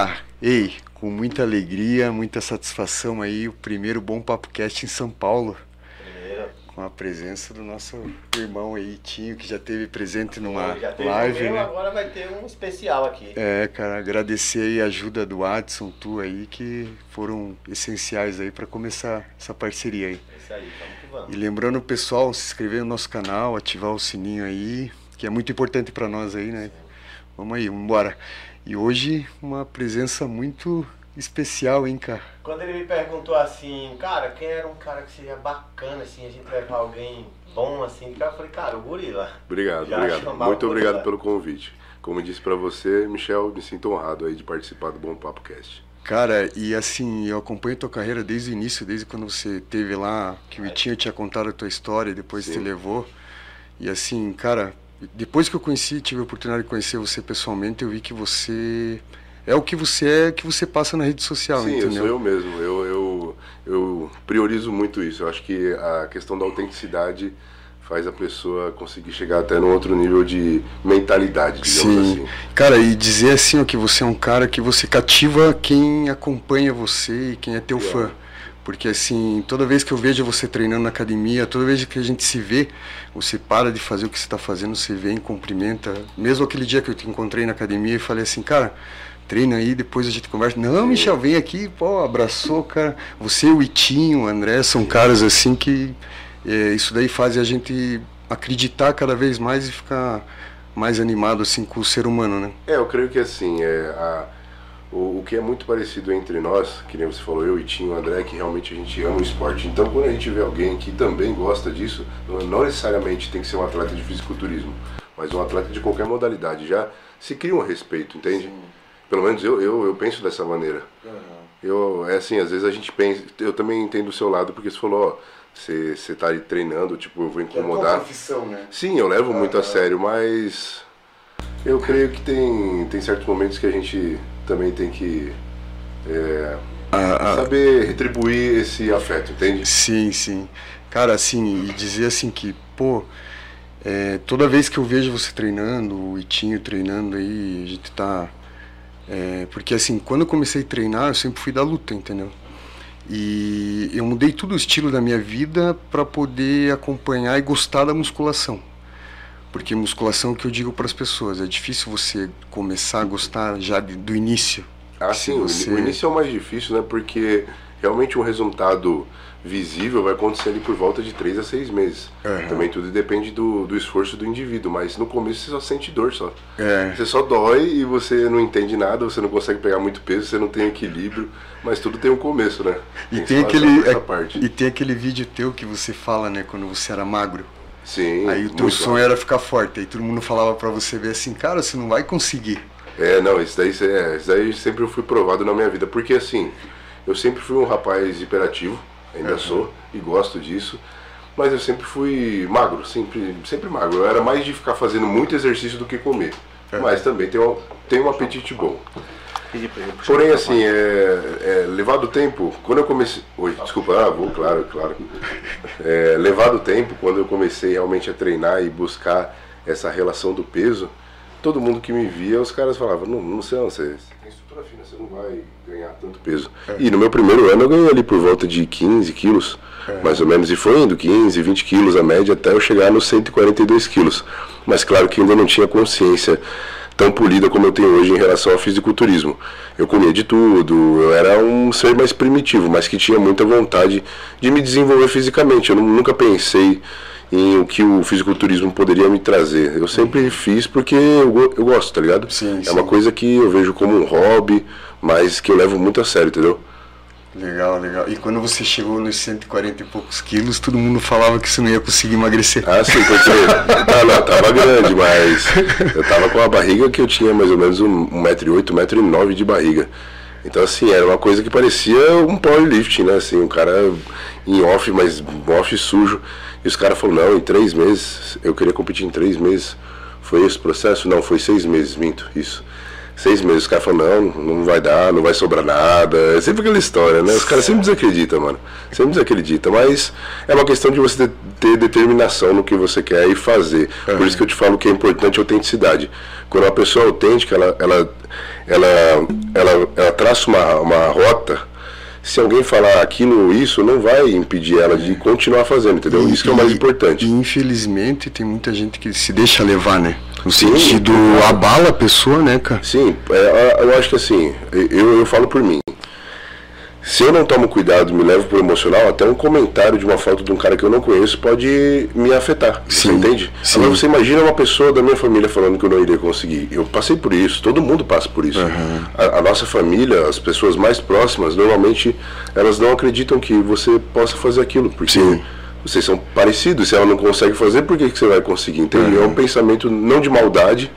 Ah, ei, com muita alegria, muita satisfação aí, o primeiro Bom Papo Cast em São Paulo. Primeiro. Com a presença do nosso irmão aí, Tinho, que já teve presente numa Já teve live, meu, né? agora vai ter um especial aqui. É, cara, agradecer aí a ajuda do Adson, tu aí, que foram essenciais aí para começar essa parceria aí. É isso aí, vamos que E vamos. lembrando o pessoal, se inscrever no nosso canal, ativar o sininho aí, que é muito importante para nós aí, né? Vamos aí, vamos embora. E hoje uma presença muito especial, hein, cara? Quando ele me perguntou assim, cara, quem era um cara que seria bacana, assim, a gente levar alguém bom, assim, cara, eu falei, cara, o Gorila. Obrigado, Já obrigado. Muito obrigado pelo convite. Como eu disse pra você, Michel, me sinto honrado aí de participar do Bom Papo Cast. Cara, e assim, eu acompanho tua carreira desde o início, desde quando você teve lá, que o Vitinho tinha contado a tua história, depois Sim. te levou. E assim, cara, depois que eu conheci, tive a oportunidade de conhecer você pessoalmente, eu vi que você é o que você é, que você passa na rede social, Sim, eu entendeu? sou eu mesmo. Eu, eu, eu priorizo muito isso. Eu acho que a questão da autenticidade faz a pessoa conseguir chegar até num outro nível de mentalidade, digamos Sim. assim. Cara, e dizer assim, ó, que você é um cara que você cativa quem acompanha você e quem é teu Legal. fã. Porque assim, toda vez que eu vejo você treinando na academia, toda vez que a gente se vê, você para de fazer o que você está fazendo, você vem, cumprimenta. Mesmo aquele dia que eu te encontrei na academia e falei assim, cara, treina aí, depois a gente conversa. Não, Michel, vem aqui, pô, abraçou, cara. Você, o Itinho, o André, são caras assim que é, isso daí faz a gente acreditar cada vez mais e ficar mais animado assim com o ser humano, né? É, eu creio que assim, é, a- o, o que é muito parecido entre nós, que nem você falou, eu e Tinho, o André, que realmente a gente ama o esporte. Então, quando a gente vê alguém que também gosta disso, não, necessariamente tem que ser um atleta de fisiculturismo, mas um atleta de qualquer modalidade, já se cria um respeito, entende? Pelo menos eu, eu, eu penso dessa maneira. Eu, é assim, às vezes a gente pensa, eu também entendo o seu lado, porque você falou, ó, você, você tá aí treinando, tipo, eu vou incomodar. profissão, né? Sim, eu levo muito a sério, mas eu creio que tem, tem certos momentos que a gente também tem que é, A- a- saber retribuir esse afeto, entende? Sim, sim. Cara, assim, e dizer assim que, pô, é, toda vez que eu vejo você treinando, o Itinho treinando aí, a gente tá. é, porque assim, quando eu comecei a treinar, eu sempre fui da luta, entendeu? E eu mudei todo o estilo da minha vida para poder acompanhar e gostar da musculação. Porque musculação é o que eu digo para as pessoas, é difícil você começar a gostar já de- do início. Ah, sim, o- você- o início é o mais difícil, né? Porque realmente um resultado visível vai acontecer ali por volta de 3 a 6 meses. Aham. Também tudo depende do, do esforço do indivíduo, mas no começo você só sente dor só. É. Você só dói e você não entende nada, você não consegue pegar muito peso, você não tem equilíbrio, mas tudo tem um começo, né? E tem, só aquele, parte. e tem aquele vídeo teu que você fala, né, quando você era magro. Sim. Aí o teu sonho era ficar forte. Aí todo mundo falava pra você ver assim, cara, você não vai conseguir. É, não, isso daí, é, isso daí sempre eu fui provado na minha vida. Porque assim, eu sempre fui um rapaz hiperativo, ainda Uhum. sou, e gosto disso. Mas eu sempre fui magro, sempre, sempre magro. Eu era mais de ficar fazendo muito exercício do que comer. Uhum. Mas também um, tem um apetite bom. Porém, assim, é, é, levado o tempo, quando eu comecei. Oi, desculpa, ah, vou, claro, claro. É, levado o tempo, quando eu comecei realmente a treinar e buscar essa relação do peso, todo mundo que me via, os caras falavam: Não, não sei, não, você, você tem estrutura fina, você não vai ganhar tanto peso. E no meu primeiro ano eu ganhei ali por volta de 15 quilos, mais ou menos, e foi indo 15, 20 quilos a média até eu chegar nos 142 quilos. Mas claro que ainda não tinha consciência tão polida como eu tenho hoje em relação ao fisiculturismo. Eu comia de tudo, eu era um ser mais primitivo, mas que tinha muita vontade de me desenvolver fisicamente. Eu nu- nunca pensei em o que o fisiculturismo poderia me trazer. Eu sempre fiz porque eu, eu gosto, tá ligado? Sim, é sim. uma coisa que eu vejo como um hobby, mas que eu levo muito a sério, entendeu? Legal, legal. E quando você chegou nos 140 e poucos quilos, todo mundo falava que você não ia conseguir emagrecer. Ah, sim, porque tá, não, tava grande, mas eu tava com a barriga que eu tinha mais ou menos um 1,8m, 1,9m de barriga. Então, assim, era uma coisa que parecia um powerlifting, né? Assim, um cara em off, mas off sujo. E os caras falaram, não, em três meses, eu queria competir em três meses. Foi esse processo? Não, foi seis meses, minto, isso. Seis meses, os caras falam, não, não vai dar, não vai sobrar nada. É sempre aquela história, né? Os caras sempre desacreditam, mano. Sempre desacreditam. Mas é uma questão de você ter, ter determinação no que você quer e fazer. Por isso que eu te falo que é importante a autenticidade. Quando uma pessoa é autêntica, ela, ela, ela, ela, ela traça uma, uma rota se alguém falar aquilo, isso, não vai impedir ela de continuar fazendo, entendeu? E- isso que é o mais importante. E infelizmente tem muita gente que se deixa levar, né? No Sim. sentido, abala a pessoa, né, cara? Sim, é, eu acho que assim, eu, eu falo por mim. Se eu não tomo cuidado, me levo pro emocional, até um comentário de uma foto de um cara que eu não conheço pode me afetar. Você Sim, entende? sim. Agora você imagina uma pessoa da minha família falando que eu não iria conseguir. Eu passei por isso, todo mundo passa por isso. A, a nossa família, as pessoas mais próximas, normalmente elas não acreditam que você possa fazer aquilo, porque Sim. vocês são parecidos. Se ela não consegue fazer, por que, que você vai conseguir? Entende? É um pensamento não de maldade,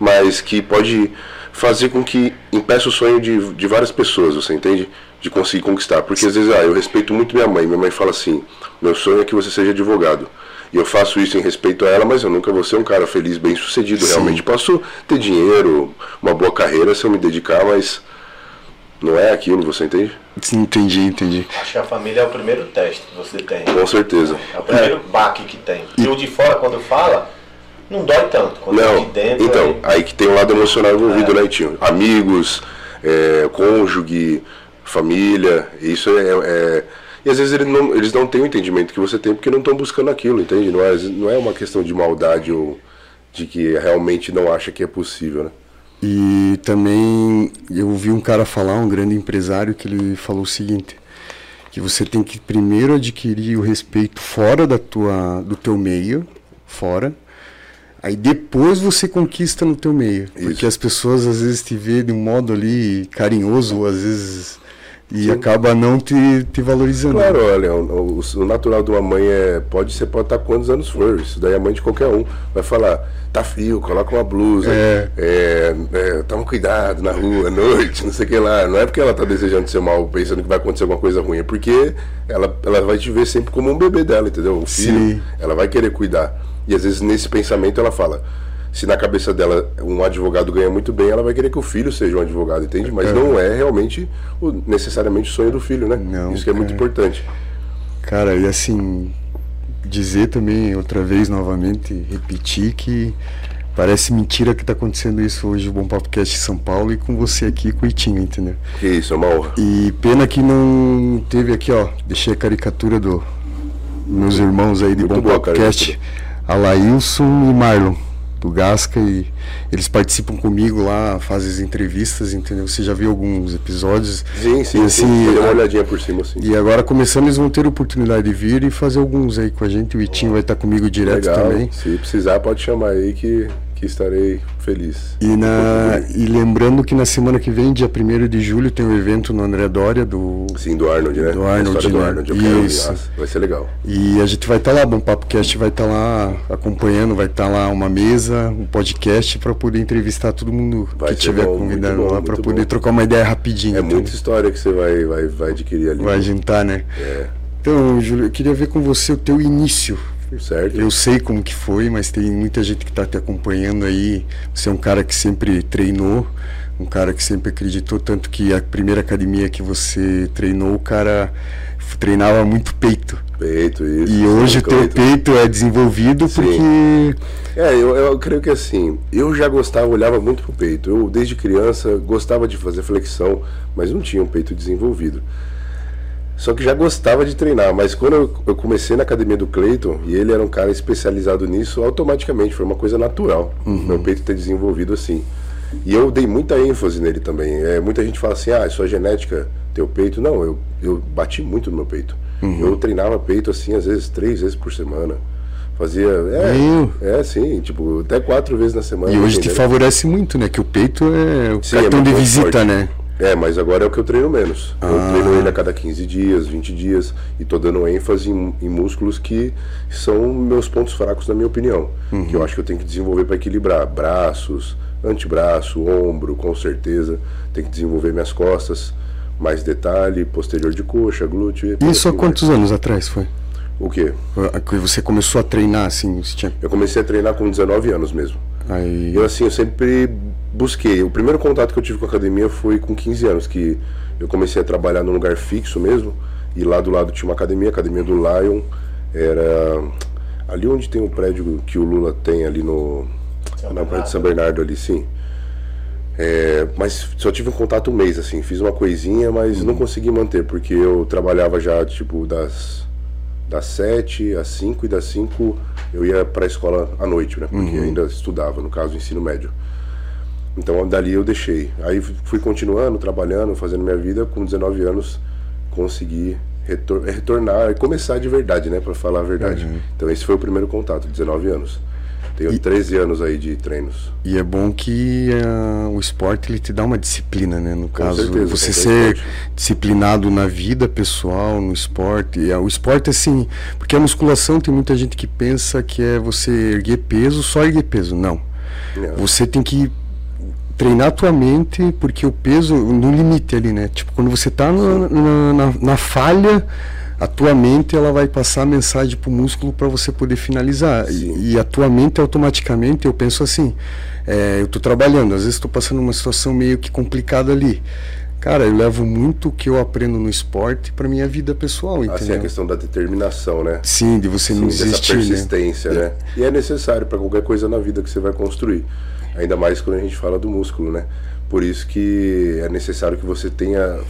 mas que pode fazer com que impeça o sonho de, de várias pessoas, você entende? De conseguir conquistar. Porque às vezes, ah, eu respeito muito minha mãe. Minha mãe fala assim: meu sonho é que você seja advogado. E eu faço isso em respeito a ela, mas eu nunca vou ser um cara feliz, bem sucedido. Sim. Realmente posso ter dinheiro, uma boa carreira se eu me dedicar, mas não é aquilo, você entende? Sim, entendi, entendi. Acho que a família é o primeiro teste que você tem. Com certeza. É o primeiro baque que tem. E o de fora, quando fala, não dói tanto. Quando é Não, de dentro. então, aí- aí que tem um lado emocional envolvido, É. né, Tinho? Amigos, é, cônjuge, família, isso é, é- E às vezes eles não, eles não têm o entendimento que você tem porque não estão buscando aquilo, entende? Não é, não é uma questão de maldade ou de que realmente não acha que é possível, né? E também eu ouvi um cara falar, um grande empresário, que ele falou o seguinte, que você tem que primeiro adquirir o respeito fora da tua, do teu meio, fora, aí depois você conquista no teu meio. Porque Isso. as pessoas às vezes te vê de um modo ali carinhoso, ou às vezes e acaba não te, te valorizando. Claro, olha, o, o- natural de uma mãe é. Pode ser, pode estar quantos anos for. Isso daí é a mãe de qualquer um. Vai falar, tá frio, coloca uma blusa. É. é, é, toma cuidado na rua, à noite, não sei o que lá. Não é porque ela tá desejando ser mal, pensando que vai acontecer alguma coisa ruim, é porque ela, ela vai te ver sempre como um bebê dela, entendeu? O filho, Sim. ela vai querer cuidar. E às vezes nesse pensamento ela fala. Se na cabeça dela um advogado ganha muito bem, ela vai querer que o filho seja um advogado, entende? Mas não é realmente o- necessariamente o sonho do filho, né? Não, Isso que é muito cara. importante. Cara, e assim, dizer também outra vez novamente, repetir que parece mentira que tá acontecendo isso hoje no Bom Papo Cast em São Paulo e com você aqui com o Itinho, entendeu? Que isso, é uma honra. E pena que não teve aqui, ó, deixei a caricatura do meus irmãos aí de Muito Bom boa a Papo Cast, Alailson e Marlon, do Gasca, e eles participam comigo lá, fazem as entrevistas, entendeu? Você já viu alguns episódios. Sim, sim, E sim. assim, Dei uma olhadinha por cima, assim. e agora começando, eles vão ter a oportunidade de vir e fazer alguns aí com a gente. O Itinho vai estar comigo direto Legal. também. Se precisar, pode chamar aí que, que estarei feliz. E, na, e lembrando que na semana que vem, dia 1 de julho, tem um evento no André Dória do. Sim, do Arnold, né? Do Arnold, do né? Arnold. Isso. vai ser legal. E a gente vai estar lá, Bom Papo Cast vai estar lá acompanhando, vai estar lá uma mesa, um podcast para poder entrevistar todo mundo Vai que tiver bom, convidado bom, lá para poder bom. trocar uma ideia rapidinho. É entendeu? muita história que você vai, vai, vai adquirir ali. Vai juntar, né? É, Então, Júlio, eu queria ver com você o teu início. Certo? Eu sei como que foi, mas tem muita gente que está te acompanhando aí. Você é um cara que sempre treinou, um cara que sempre acreditou, tanto que a primeira academia que você treinou, o cara treinava muito peito. Peito, isso. E hoje o teu peito é desenvolvido Sim. porque É, eu, eu creio que assim, eu já gostava, olhava muito pro peito. Eu, desde criança, gostava de fazer flexão, mas não tinha um peito desenvolvido. Só que já gostava de treinar, mas quando eu, eu comecei na academia do Cleiton, e ele era um cara especializado nisso, automaticamente foi uma coisa natural. Meu peito ter desenvolvido assim. E eu dei muita ênfase nele também. É, muita gente fala assim, ah, é sua genética, teu peito. Não, eu, eu bati muito no meu peito. Eu treinava peito assim, às vezes três vezes por semana. Fazia. É, Meu. é sim, tipo, até quatro vezes na semana. e hoje te favorece muito, né? Que o peito é o Sim, é cartão muito de visita, forte. né? É, mas agora é o que eu treino menos. Eu Ah. treino ele a cada 15 dias, 20 dias, e tô dando ênfase em, em músculos que são meus pontos fracos, na minha opinião. Uhum. Que eu acho que eu tenho que desenvolver para equilibrar. Braços, antebraço, ombro, com certeza. Tem que desenvolver minhas costas, mais detalhe, posterior de coxa, glúteo. e Isso há assim quantos anos atrás foi? O quê? Ah, Que você começou a treinar, assim, você tinha... Eu comecei a treinar com 19 anos mesmo. Aí... Eu assim, eu sempre busquei. O primeiro contato que eu tive com a academia foi com 15 anos, que eu comecei a trabalhar num lugar fixo mesmo, e lá do lado tinha uma academia, a academia do Lion, era ali onde tem o prédio que o Lula tem ali no na praia de São Bernardo ali, sim. É, mas só tive um contato um mês, assim, fiz uma coisinha, mas uhum. não consegui manter, porque eu trabalhava já, tipo, das, das 7 às 5 e das 5 eu ia para a escola à noite, né? Porque uhum. ainda estudava, no caso, ensino médio. Então dali eu deixei. Aí fui continuando, trabalhando, fazendo minha vida. Com 19 anos consegui retor retornar e começar de verdade, né? Para falar a verdade. Uhum. Então esse foi o primeiro contato, 19 anos. Tenho e, 13 anos aí de treinos. E é bom que uh, o esporte ele te dá uma disciplina, né? No caso, certeza, você ser disciplinado na vida pessoal, no esporte. E, uh, o esporte, assim, porque a musculação tem muita gente que pensa que é você erguer peso, só erguer peso. Não. Não. Você tem que treinar a tua mente, porque o peso, no limite ali, né? Tipo, quando você está na, na, na, falha, a tua mente ela vai passar a mensagem para o músculo para você poder finalizar. E, e, a tua mente automaticamente, eu penso assim, é, eu estou trabalhando, às vezes estou passando uma situação meio que complicada ali. Cara, eu levo muito o que eu aprendo no esporte para minha vida pessoal, entendeu? Assim, a questão da determinação, né? Sim, de você Sim, não desistir, dessa né? persistência, né? né? E é necessário para qualquer coisa na vida que você vai construir. Ainda mais quando a gente fala do músculo, né? Por isso que é necessário que você tenha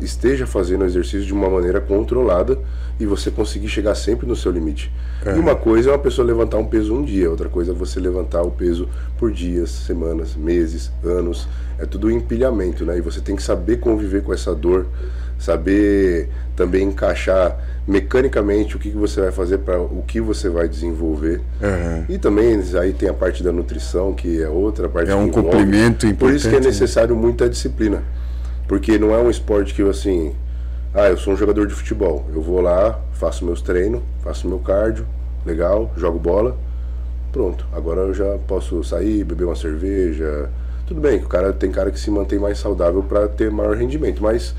esteja fazendo o exercício de uma maneira controlada e você conseguir chegar sempre no seu limite. Uhum. E uma coisa é uma pessoa levantar um peso um dia, outra coisa é você levantar o peso por dias, semanas, meses, anos. É tudo empilhamento, né? E você tem que saber conviver com essa dor, saber também encaixar mecanicamente o que, que você vai fazer para o que você vai desenvolver. Uhum. E também aí tem a parte da nutrição, que é outra parte. É um complemento importante. Por isso que é né? necessário muita disciplina. Porque não é um esporte que eu assim, ah, eu sou um jogador de futebol. Eu vou lá, faço meus treinos, faço meu cardio, legal, jogo bola, pronto. Agora eu já posso sair, beber uma cerveja. Tudo bem, o cara tem cara que se mantém mais saudável para ter maior rendimento, mas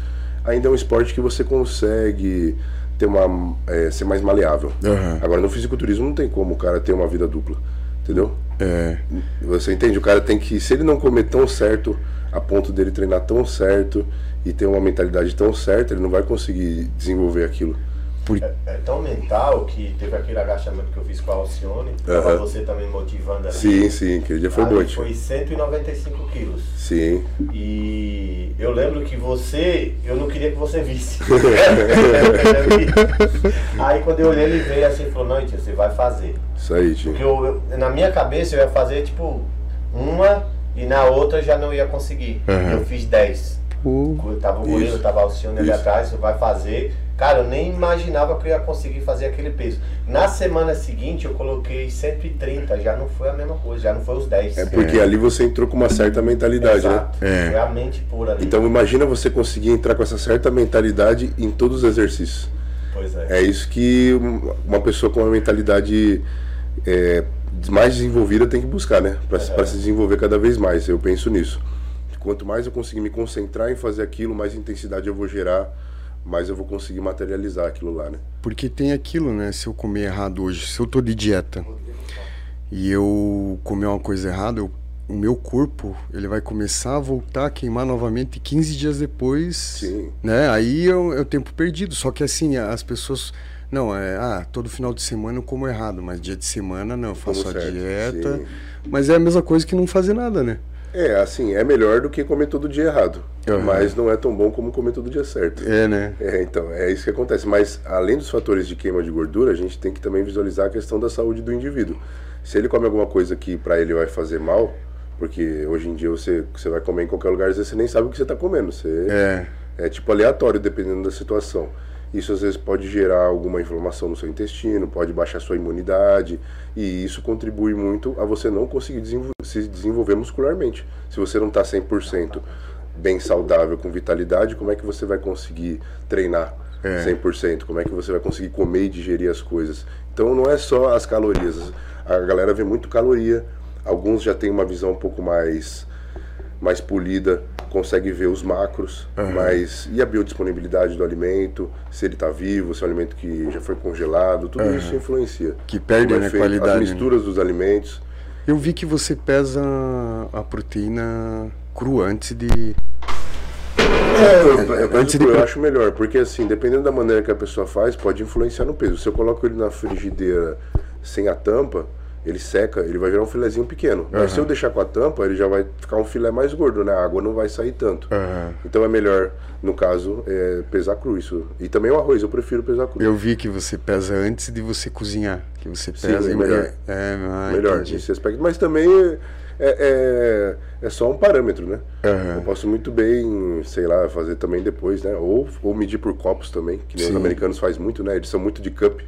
ainda é um esporte que você consegue ter uma é, ser mais maleável. Uhum. Agora no fisiculturismo não tem como o cara ter uma vida dupla, entendeu? É. Você entende? O cara tem que, se ele não comer tão certo a ponto dele treinar tão certo e ter uma mentalidade tão certa, ele não vai conseguir desenvolver aquilo. Por... É, é, tão mental que teve aquele agachamento que eu fiz com a Alcione, uhum. você também motivando ali. Sim, sim, aquele dia foi bom. Foi 195 quilos. Sim. E eu lembro que você, eu não queria que você visse. aí quando eu olhei, ele veio assim e falou, não, tio, você vai fazer. Isso aí, tio. Porque eu, eu, na minha cabeça eu ia fazer tipo uma e na outra já não ia conseguir. Uhum. Eu fiz 10. Uhum. Tava o Murilo, tava a Alcione ali atrás, você vai fazer. Cara, eu nem imaginava que eu ia conseguir fazer aquele peso. Na semana seguinte eu coloquei 130, já não foi a mesma coisa, já não foi os 10. É porque é. ali você entrou com uma certa mentalidade, né? Exato. né? É. Foi a mente pura ali. Então imagina você conseguir entrar com essa certa mentalidade em todos os exercícios. Pois é. É isso que uma pessoa com uma mentalidade é, mais desenvolvida tem que buscar, né? Para é. se desenvolver cada vez mais. Eu penso nisso. Quanto mais eu conseguir me concentrar em fazer aquilo, mais intensidade eu vou gerar mais eu vou conseguir materializar aquilo lá, né? Porque tem aquilo, né? Se eu comer errado hoje, se eu tô de dieta e eu comer uma coisa errada, eu, o meu corpo ele vai começar a voltar a queimar novamente 15 dias depois, Sim. né? Aí é o, é o tempo perdido. Só que assim, as pessoas não, é, ah, todo final de semana eu como errado, mas dia de semana não, eu faço Como a certo, dieta. Sim. Mas é a mesma coisa que não fazer nada, né? É, assim, é melhor do que comer todo dia errado. Uhum. Mas não é tão bom como comer todo dia certo. É, né? É, então, é isso que acontece. Mas além dos fatores de queima de gordura, a gente tem que também visualizar a questão da saúde do indivíduo. Se ele come alguma coisa que para ele vai fazer mal, porque hoje em dia você, você vai comer em qualquer lugar, às vezes você nem sabe o que você está comendo. Você, é. é tipo aleatório, dependendo da situação. Isso às vezes pode gerar alguma inflamação no seu intestino, pode baixar sua imunidade, e isso contribui muito a você não conseguir desenvol se desenvolver muscularmente. Se você não está 100% bem saudável, com vitalidade, como é que você vai conseguir treinar é. 100%? Como é que você vai conseguir comer e digerir as coisas? Então não é só as calorias. A galera vê muito caloria, alguns já têm uma visão um pouco mais mais polida, consegue ver os macros, uhum. mas e a biodisponibilidade do alimento, se ele está vivo, se é um alimento que já foi congelado, tudo uhum. isso influencia. Que perde é na qualidade. As né? misturas né? dos alimentos. Eu vi que você pesa a proteína crua antes de. É, eu, antes de... eu acho melhor, porque assim, dependendo da maneira que a pessoa faz, pode influenciar no peso. Se eu coloco ele na frigideira sem a tampa, ele seca, ele vai virar um filezinho pequeno. Uhum. Mas se eu deixar com a tampa, ele já vai ficar um filé mais gordo, né? A água não vai sair tanto. Uhum. Então é melhor, no caso, é, pesar cru isso. E também o arroz, eu prefiro pesar cru. Eu vi que você pesa antes de você cozinhar, que você pesa Sim, é melhor. É, ah, melhor nesse aspecto. Mas também é, é, é, só um parâmetro, né? Uhum. Eu posso muito bem, sei lá, fazer também depois, né? Ou, ou medir por copos também, que os americanos fazem muito, né? Eles são muito de cup.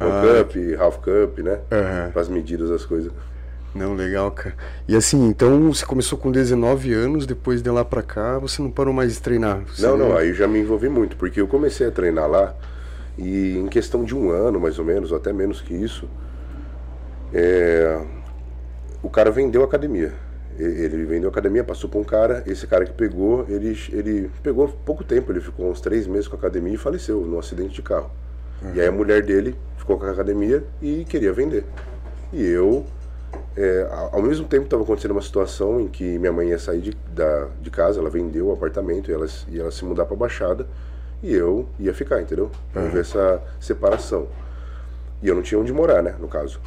Ah, cup, half cup, né? Uhum. As medidas das coisas. Não, legal, cara. E assim, então você começou com 19 anos, depois de lá pra cá, você não parou mais de treinar? Você... Não, não, aí já me envolvi muito, porque eu comecei a treinar lá e em questão de um ano, mais ou menos, ou até menos que isso, é... o cara vendeu a academia. Ele vendeu a academia, passou para um cara, esse cara que pegou, ele, ele pegou pouco tempo, ele ficou uns três meses com a academia e faleceu num acidente de carro. Uhum. E aí a mulher dele ficou com a academia e queria vender. E eu, é, ao mesmo tempo estava acontecendo uma situação em que minha mãe ia sair de, da, de casa, ela vendeu o apartamento e ela ia ela se mudar para Baixada e eu ia ficar, entendeu? Uhum. ver essa separação. E eu não tinha onde morar, né, no caso.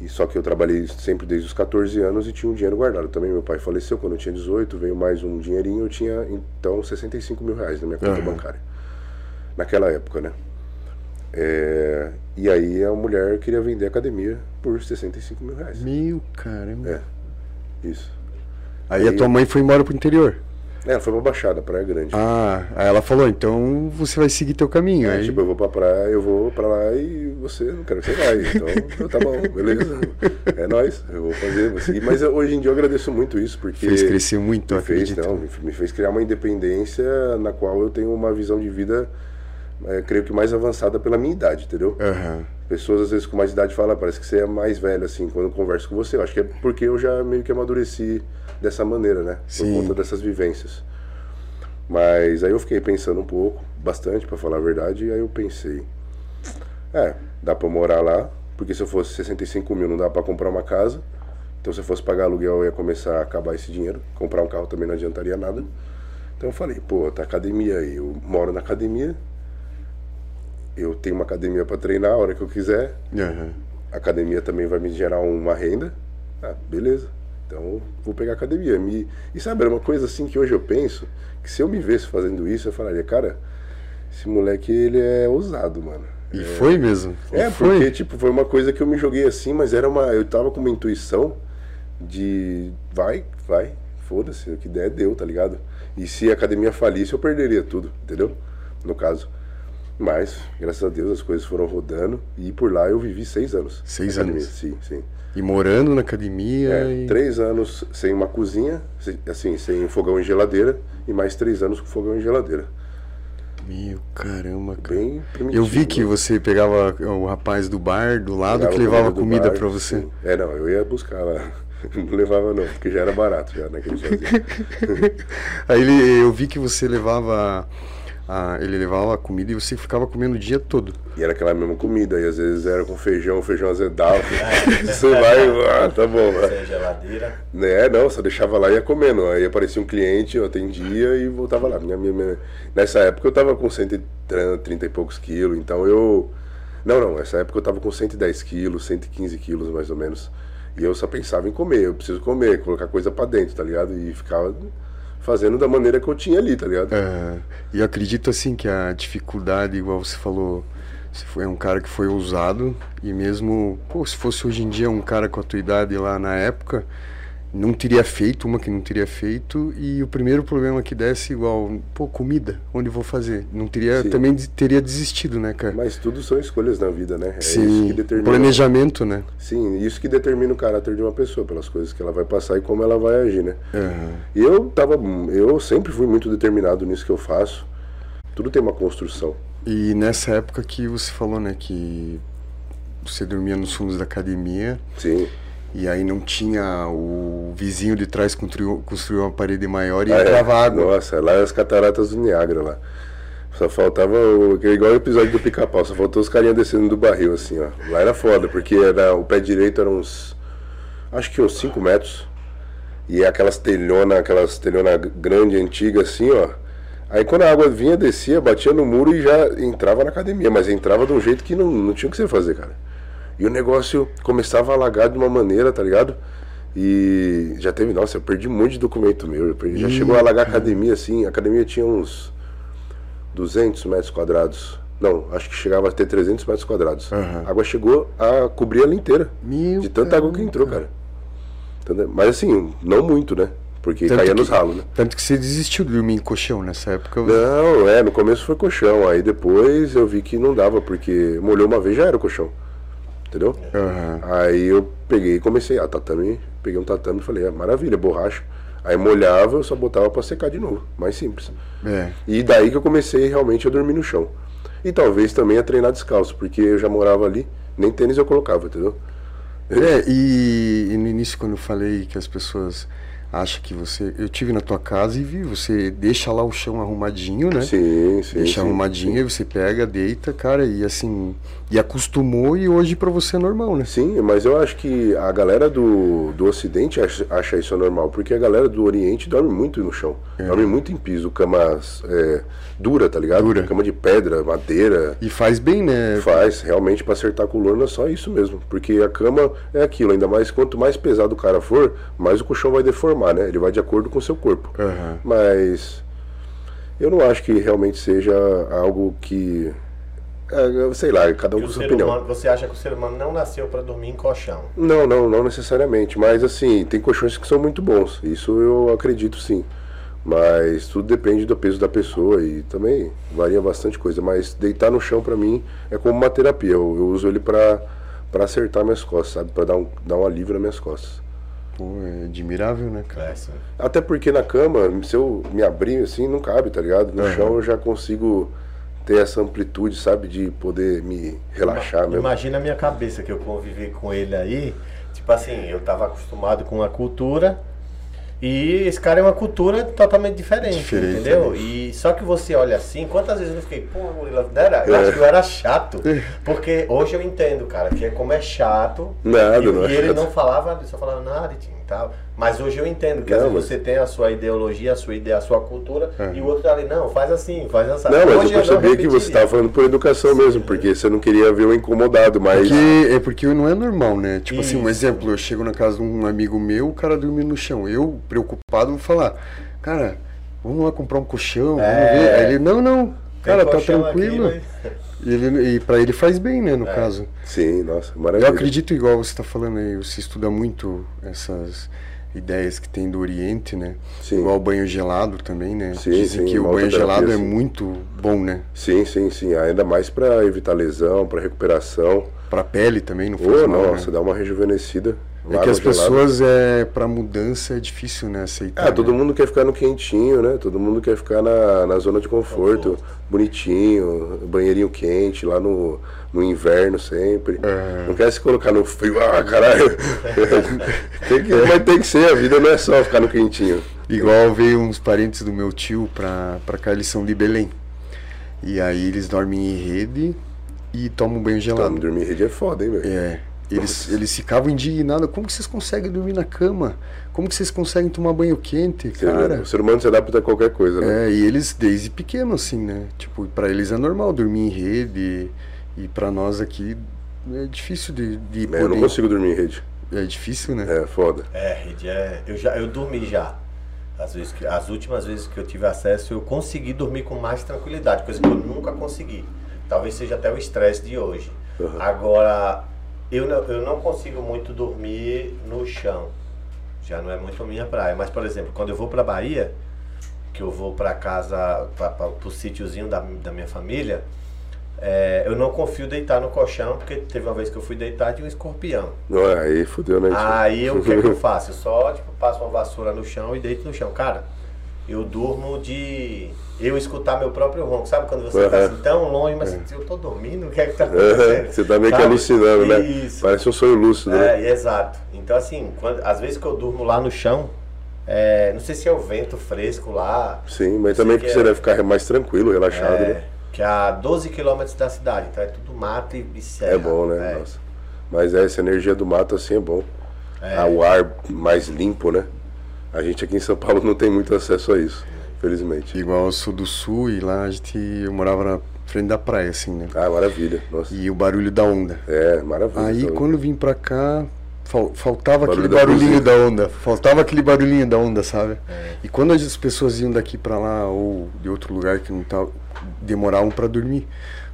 E só que eu trabalhei sempre desde os 14 anos e tinha um dinheiro guardado. Também meu pai faleceu quando eu tinha 18, veio mais um dinheirinho, eu tinha então 65 mil reais na minha conta uhum. bancária. Naquela época, né? É, e aí a mulher queria vender a academia por 65 mil reais. Meu caramba. É, isso. Aí, aí a tua mãe foi embora pro interior? É, ela foi pra Baixada, Praia Grande. Ah, aí ela falou, então você vai seguir teu caminho. É, aí... tipo, eu vou pra praia, eu vou pra lá e você não quero que você vai. Então, tá bom, beleza. É nóis, eu vou fazer, vou seguir. Mas hoje em dia eu agradeço muito isso, porque. Fez crescer muito, me fez, não, me fez criar uma independência na qual eu tenho uma visão de vida é, creio que mais avançada pela minha idade, entendeu? Uhum. Pessoas às vezes com mais idade falam, parece que você é mais velho, assim, quando eu converso com você. Eu acho que é porque eu já meio que amadureci dessa maneira, né? Sim. Por conta dessas vivências. Mas aí eu fiquei pensando um pouco, bastante para falar a verdade, e aí eu pensei, é, dá para morar lá, porque se eu fosse 65 mil não dá para comprar uma casa, então se eu fosse pagar aluguel eu ia começar a acabar esse dinheiro, comprar um carro também não adiantaria nada. Então eu falei, pô, tá academia aí, eu moro na academia, eu tenho uma academia para treinar a hora que eu quiser. Uhum. A academia também vai me gerar uma renda. Ah, beleza. Então vou pegar a academia. Me... E sabe, era uma coisa assim que hoje eu penso que se eu me visse fazendo isso, eu falaria, cara, esse moleque ele é ousado, mano. E é... foi mesmo? É, foi? porque tipo, foi uma coisa que eu me joguei assim, mas era uma. Eu tava com uma intuição de vai, vai, foda-se, o que der deu, tá ligado? E se a academia falisse, eu perderia tudo, entendeu? No caso. Mas, graças a Deus, as coisas foram rodando e por lá eu vivi seis anos. Seis anos? Sim, sim. E morando na academia? É, e... Três anos sem uma cozinha, assim, sem fogão e geladeira, e mais três anos com fogão e geladeira. Meu caramba, cara. Bem eu vi que né? você pegava o rapaz do bar do lado pegava que levava comida para você. Sim. É, não, eu ia buscar lá. Não levava não, porque já era barato já naquele né, Aí ele, eu vi que você levava ah, ele levava a comida e você ficava comendo o dia todo. E era aquela mesma comida, e às vezes era com feijão, feijão azedado. É, você vai, ah, tá bom. Sem geladeira. Né, não, só deixava lá e ia comendo. Aí aparecia um cliente, eu atendia e voltava lá. Minha, minha, minha... Nessa época eu tava com 130 e poucos quilos, então eu. Não, não, nessa época eu tava com 110 quilos, 115 quilos mais ou menos. E eu só pensava em comer, eu preciso comer, colocar coisa para dentro, tá ligado? E ficava fazendo da maneira que eu tinha ali, tá ligado? É, e acredito assim que a dificuldade, igual você falou, se foi um cara que foi ousado e mesmo, pô, se fosse hoje em dia um cara com a tua idade lá na época, não teria feito, uma que não teria feito, e o primeiro problema que desse igual, pô, comida, onde vou fazer? Não teria, Sim. também teria desistido, né, cara? Mas tudo são escolhas na vida, né? É Sim, determina... planejamento, né? Sim, isso que determina o caráter de uma pessoa, pelas coisas que ela vai passar e como ela vai agir, né? Uhum. E eu tava, eu sempre fui muito determinado nisso que eu faço, tudo tem uma construção. E nessa época que você falou, né, que você dormia nos fundos da academia. Sim. E aí não tinha o vizinho de trás construiu, construiu uma parede maior e ah, entrava é. água. Nossa, lá é as cataratas do Niágara lá. Só faltava o. igual o episódio do pica-pau, só faltou os carinhas descendo do barril, assim, ó. Lá era foda, porque era, o pé direito era uns. acho que uns 5 metros. E é aquelas telhona, aquelas telhona grande, antiga assim, ó. Aí quando a água vinha, descia, batia no muro e já entrava na academia, mas entrava de um jeito que não, não tinha o que você fazer, cara. E o negócio começava a alagar de uma maneira, tá ligado? E já teve, nossa, eu perdi um monte de documento meu. Perdi, já chegou a alagar a academia assim, a academia tinha uns 200 metros quadrados. Não, acho que chegava a ter 300 metros quadrados. Uhum. A água chegou a cobrir ela inteira. Meu de tanta água que entrou, cara. Mas assim, não muito, né? Porque tanto caía que, nos ralos, né? Tanto que você desistiu de dormir em colchão nessa época? Eu... Não, é, no começo foi colchão. Aí depois eu vi que não dava, porque molhou uma vez já era o colchão. Entendeu? Uhum. Aí eu peguei e comecei, a tatame, peguei um tatame e falei, é maravilha, borracha. Aí molhava, eu só botava para secar de novo. Mais simples. É. E daí que eu comecei realmente a dormir no chão. E talvez também a treinar descalço, porque eu já morava ali, nem tênis eu colocava, entendeu? É, e, e no início quando eu falei que as pessoas acha que você. Eu tive na tua casa e vi, você deixa lá o chão arrumadinho, né? Sim, sim. Deixa sim, arrumadinho, sim. você pega, deita, cara, e assim. E acostumou e hoje para você é normal, né? Sim, mas eu acho que a galera do, do Ocidente acha, acha isso normal, porque a galera do Oriente dorme muito no chão. É. Dorme muito em piso, camas é, dura, tá ligado? Dura. Cama de pedra, madeira. E faz bem, né? Faz, realmente para acertar a coluna só isso mesmo. Porque a cama é aquilo, ainda mais quanto mais pesado o cara for, mais o colchão vai deformar né? Ele vai de acordo com o seu corpo. Uhum. Mas eu não acho que realmente seja algo que. É, sei lá, cada um com sua opinião. Humano, você acha que o ser humano não nasceu para dormir em colchão? Não, não, não necessariamente. Mas assim, tem colchões que são muito bons. Isso eu acredito sim. Mas tudo depende do peso da pessoa e também varia bastante coisa. Mas deitar no chão para mim é como uma terapia. Eu, eu uso ele para acertar minhas costas, sabe? Para dar um, dar um alívio nas minhas costas. Pô, é admirável, né, cara? É, Até porque na cama, se eu me abrir assim, não cabe, tá ligado? No uhum. chão eu já consigo ter essa amplitude, sabe? De poder me relaxar mesmo. Imagina a minha cabeça que eu convivi com ele aí. Tipo assim, eu tava acostumado com a cultura e esse cara é uma cultura totalmente diferente, diferente entendeu? Né? E só que você olha assim, quantas vezes eu fiquei, pô, era, eu é. acho que eu era chato. Porque hoje eu entendo, cara, que é como é chato. Nada, e, não e é ele chato. não falava, só falava nada, tinha tal. Mas hoje eu entendo que não, às vezes mas... você tem a sua ideologia, a sua ideia, a sua cultura, e o outro tá ali, não, faz assim, faz assim. Não, mas hoje eu percebi que você estava falando por educação Sim, mesmo, porque você não queria ver o incomodado, mas. Porque, é porque não é normal, né? Tipo Isso. assim, um exemplo, eu chego na casa de um amigo meu, o cara dorme no chão. Eu, preocupado, vou falar, cara, vamos lá comprar um colchão, é... vamos ver. Aí ele, não, não, cara, tá tranquilo. Aqui, mas... E, ele, e para ele faz bem, né, no é. caso. Sim, nossa, maravilha. Eu acredito igual você está falando aí, você estuda muito essas ideias que tem do Oriente, né? Sim. Igual o banho gelado também, né? Sim, Dizem sim, que o banho gelado é muito bom, né? Sim, sim, sim. Ainda mais para evitar lesão, para recuperação. Para pele também, não faz oh, mal, Nossa, né? dá uma rejuvenescida. É que as pessoas, é, para mudança, é difícil, né, aceitar. É, todo né? mundo quer ficar no quentinho, né? Todo mundo quer ficar na, na zona de conforto, bonitinho, banheirinho quente, lá no, no inverno sempre. É. Não quer se colocar no frio, ah, caralho. tem que, mas tem que ser, a vida não é só ficar no quentinho. Igual veio uns parentes do meu tio pra, pra cá, eles são de Belém. E aí eles dormem em rede e tomam banho gelado. dormir em rede é foda, hein, velho? É. Eles, eles ficavam indignados. Como que vocês conseguem dormir na cama? Como que vocês conseguem tomar banho quente, cara? O ser humano se adapta a qualquer coisa, né? É, e eles desde pequeno, assim, né? Tipo, para eles é normal dormir em rede. E para nós aqui é difícil de, de é, poder... Eu não consigo dormir em rede. É difícil, né? É, foda. É, rede é... Eu, já, eu dormi já. Às, vezes que, as últimas vezes que eu tive acesso, eu consegui dormir com mais tranquilidade, coisa que eu nunca consegui. Talvez seja até o estresse de hoje. Uhum. Agora, eu não, eu não consigo muito dormir no chão. Já não é muito a minha praia. Mas, por exemplo, quando eu vou para Bahia, que eu vou para casa, para o sítiozinho da, da minha família, é, eu não confio deitar no colchão, porque teve uma vez que eu fui deitar de um escorpião. Não é, aí fudeu, né? Aí o que, é que eu faço? Eu só tipo, passo uma vassoura no chão e deito no chão. Cara, eu durmo de eu escutar meu próprio ronco. Sabe quando você está assim, tão longe, mas é. eu tô dormindo, o que é que tá acontecendo? Você tá meio Sabe? que alucinando, né? Isso. Parece um sonho lúcido, né? É, exato. Então, assim, quando, às vezes que eu durmo lá no chão, é, não sei se é o vento fresco lá. Sim, mas também que você é, deve ficar mais tranquilo, relaxado, é, né? Que é a 12 quilômetros da cidade, então é tudo mato e, e serra. É bom, né? É. Nossa. Mas é, essa energia do mato assim é bom. é. ao ar mais limpo, né? A gente aqui em São Paulo não tem muito acesso a isso, felizmente. Igual eu sou do sul e lá a gente eu morava na frente da praia, assim, né? Ah, maravilha. Nossa. E o barulho da onda. É, maravilha. Aí quando eu vim pra cá, faltava Barulho aquele barulhinho da, da, onda. Faltava aquele barulhinho da onda, sabe? É. E quando as pessoas iam daqui pra lá ou de outro lugar que não tá, demoravam para dormir.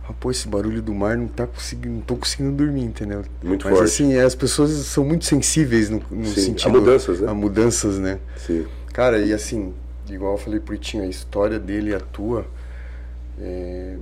Ah, pô, esse barulho do mar não tá conseguindo, não tô conseguindo dormir, entendeu? Muito Mas forte. assim, as pessoas são muito sensíveis no, no Sim, sentido. A mudanças, né? A mudanças, né? Sim. Cara, e assim, igual eu falei pro Itinho, a história dele e a tua. É,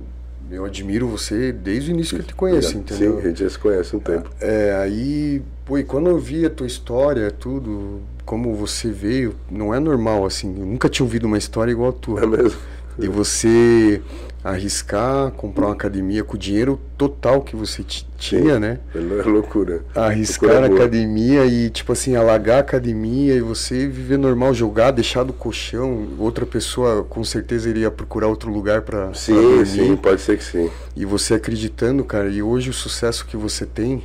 eu admiro você desde o início que eu te conheço, entendeu? Sim, a gente já se conhece um tempo. É, aí, pô, e quando eu vi a tua história, tudo, como você veio, não é normal, assim, eu nunca tinha ouvido uma história igual a tua. É mesmo? De você arriscar, comprar uma academia com o dinheiro total que você tinha, Sim, né? É loucura. Arriscar loucura a academia e, tipo assim, alagar a academia e você viver normal, jogar, deixar do colchão. Outra pessoa com certeza iria procurar outro lugar para Sim, pra dormir. sim, pode ser que sim. E você acreditando, cara, e hoje o sucesso que você tem.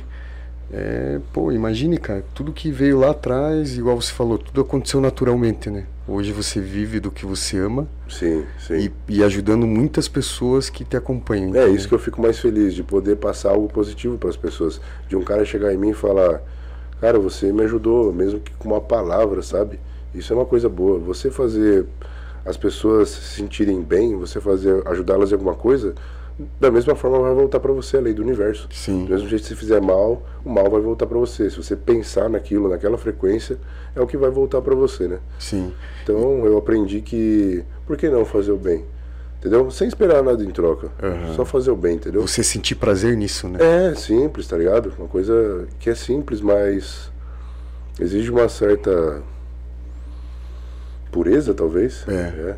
É, pô, imagine, cara, tudo que veio lá atrás, igual você falou, tudo aconteceu naturalmente, né? Hoje você vive do que você ama. Sim, sim. E, e ajudando muitas pessoas que te acompanham. É entendeu? isso que eu fico mais feliz, de poder passar algo positivo para as pessoas. De um cara chegar em mim e falar: Cara, você me ajudou, mesmo que com uma palavra, sabe? Isso é uma coisa boa. Você fazer as pessoas se sentirem bem, você fazer ajudá-las em alguma coisa, da mesma forma vai voltar para você a lei do universo. Sim. Do mesmo jeito que se fizer mal, o mal vai voltar para você. Se você pensar naquilo, naquela frequência, é o que vai voltar para você, né? Sim. Então eu aprendi que por que não fazer o bem? Entendeu? Sem esperar nada em troca. Uhum. Só fazer o bem, entendeu? Você sentir prazer nisso, né? É, simples, tá ligado? Uma coisa que é simples, mas exige uma certa pureza, talvez. É. é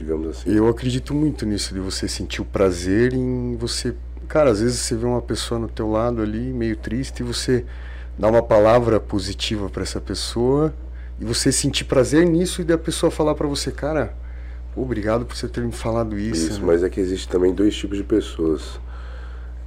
digamos assim. Eu acredito muito nisso, de você sentir o prazer em você. Cara, às vezes você vê uma pessoa no teu lado ali, meio triste, e você dá uma palavra positiva para essa pessoa, e você sentir prazer nisso, e da pessoa falar para você, cara, obrigado por você ter me falado isso. Isso, né? mas é que existe também dois tipos de pessoas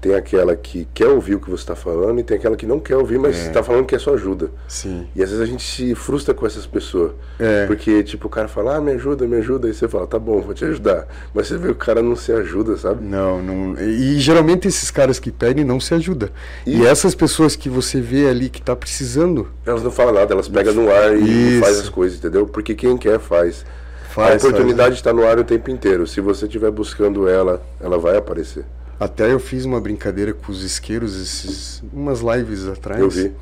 tem aquela que quer ouvir o que você está falando e tem aquela que não quer ouvir, mas está é. falando que é sua ajuda. Sim. E às vezes a gente se frustra com essas pessoas. É. Porque, tipo, o cara fala, ah, me ajuda, me ajuda. E você fala, tá bom, vou te ajudar. Mas você vê o cara não se ajuda, sabe? Não, não. E geralmente esses caras que pedem não se ajudam. E, e essas pessoas que você vê ali que tá precisando. Elas não falam nada, elas pegam no ar e faz as coisas, entendeu? Porque quem quer faz. faz a oportunidade está no ar o tempo inteiro. Se você estiver buscando ela, ela vai aparecer. Até eu fiz uma brincadeira com os isqueiros esses umas lives atrás. Eu vi.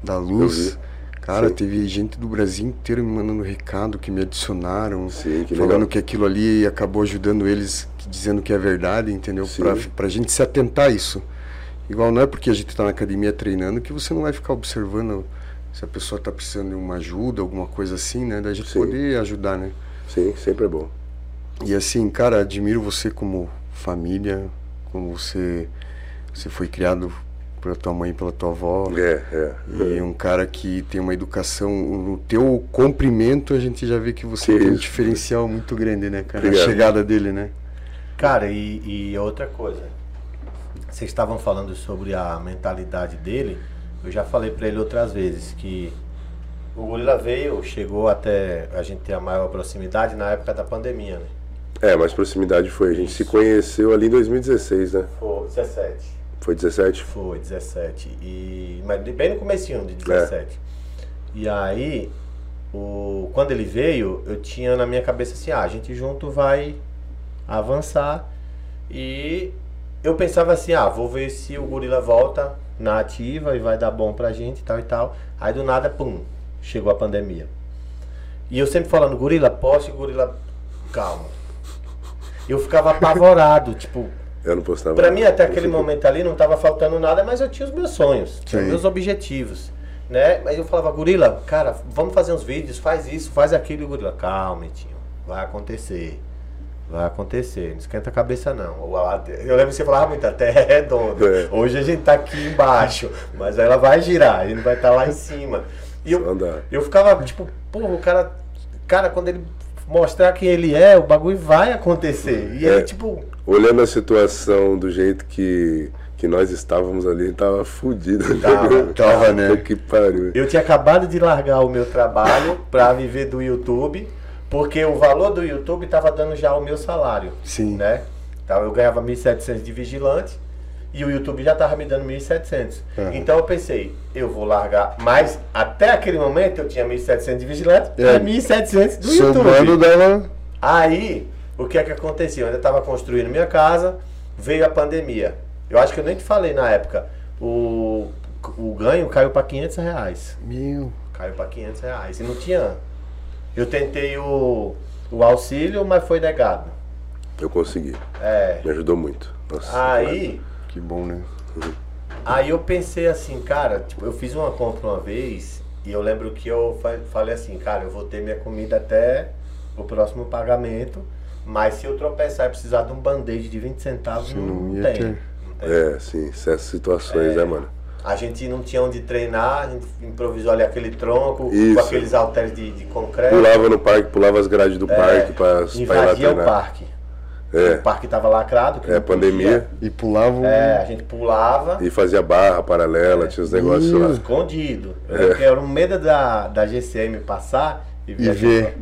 Da luz. Eu vi. Cara, Sim. teve gente do Brasil inteiro me mandando recado, que me adicionaram, Sim, que falando legal. que aquilo ali acabou ajudando eles, dizendo que é verdade, entendeu? Pra, pra gente se atentar a isso. Igual não é porque a gente tá na academia treinando que você não vai ficar observando se a pessoa tá precisando de uma ajuda, alguma coisa assim, né? Da gente Sim. poder ajudar, né? Sim, sempre é bom. E assim, cara, admiro você como família, como você, você foi criado pela tua mãe e pela tua avó. É, é. E um cara que tem uma educação, no teu comprimento a gente já vê que você Que tem um isso. diferencial muito grande, né, cara? Obrigado. A chegada dele, né? Cara, e, e outra coisa. Vocês estavam falando sobre a mentalidade dele. Eu já falei pra ele outras vezes que o Gorila veio, chegou até a gente ter a maior proximidade na época da pandemia, né? É, mas proximidade foi. A gente se conheceu ali em 2016, né? Foi 17. Foi 17? Foi 17. E, mas bem no comecinho de 17. E aí, o, quando ele veio, eu tinha na minha cabeça assim, ah, a gente junto vai avançar. E eu pensava assim, ah, vou ver se o gorila volta na ativa e vai dar bom pra gente e tal e tal. Aí do nada, pum, chegou a pandemia. E eu sempre falando, gorila, poste, gorila, calma. Eu ficava apavorado, tipo, Eu não postava. Pra mim, até aquele momento ali, não tava faltando nada, mas eu tinha os meus sonhos, tinha os Sim. meus objetivos, né? Mas eu falava, gorila, cara, vamos fazer uns vídeos, faz isso, faz aquilo, e o gorila, calma, vai acontecer. Vai acontecer, não esquenta a cabeça não. Eu lembro que você falava muito, a terra é redonda. É. Hoje a gente tá aqui embaixo, mas ela vai girar, a gente vai estar lá em cima. E eu, eu ficava, tipo, porra, o cara. Cara, quando ele mostrar quem ele é, o bagulho vai acontecer. E É. ele, tipo, Olhando a situação do jeito que, que nós estávamos ali, tava fudido. Tava, tava né? Que pariu. Eu tinha acabado de largar o meu trabalho para viver do YouTube, porque o valor do YouTube tava dando já o meu salário. Sim. Né? Então eu ganhava 1.700 de vigilante e o YouTube já tava me dando 1.700. Uhum. Então eu pensei, eu vou largar, mas até aquele momento eu tinha 1.700 de vigilante é. e 1.700 do YouTube. Dela... Aí, o que é que aconteceu? Eu ainda estava construindo minha casa, veio a pandemia. Eu acho que eu nem te falei na época. O, o ganho caiu para 500 reais. Meu. Caiu para 500 reais. E não tinha. Eu tentei o, o auxílio, mas foi negado. Eu consegui. É. Me ajudou muito. Nossa, aí. Que bom, né? Aí eu pensei assim, cara, tipo, eu fiz uma compra uma vez e eu lembro que eu falei assim, cara, eu vou ter minha comida até o próximo pagamento, mas se eu tropeçar e precisar de um band-aid de 20 centavos, não, não tem. Ter. É, sim, essas situações, é, né, mano? A gente não tinha onde treinar, a gente improvisou ali aquele tronco, Isso. com aqueles halteres de, de, concreto. Pulava no parque, pulava as grades do é, parque para Invadia o parque. É. O parque estava lacrado. é, pandemia. E pulava. É, a gente pulava. E fazia barra paralela, é. tinha os negócios lá. Escondido. É. Era um medo da, da GCM passar e, e ver.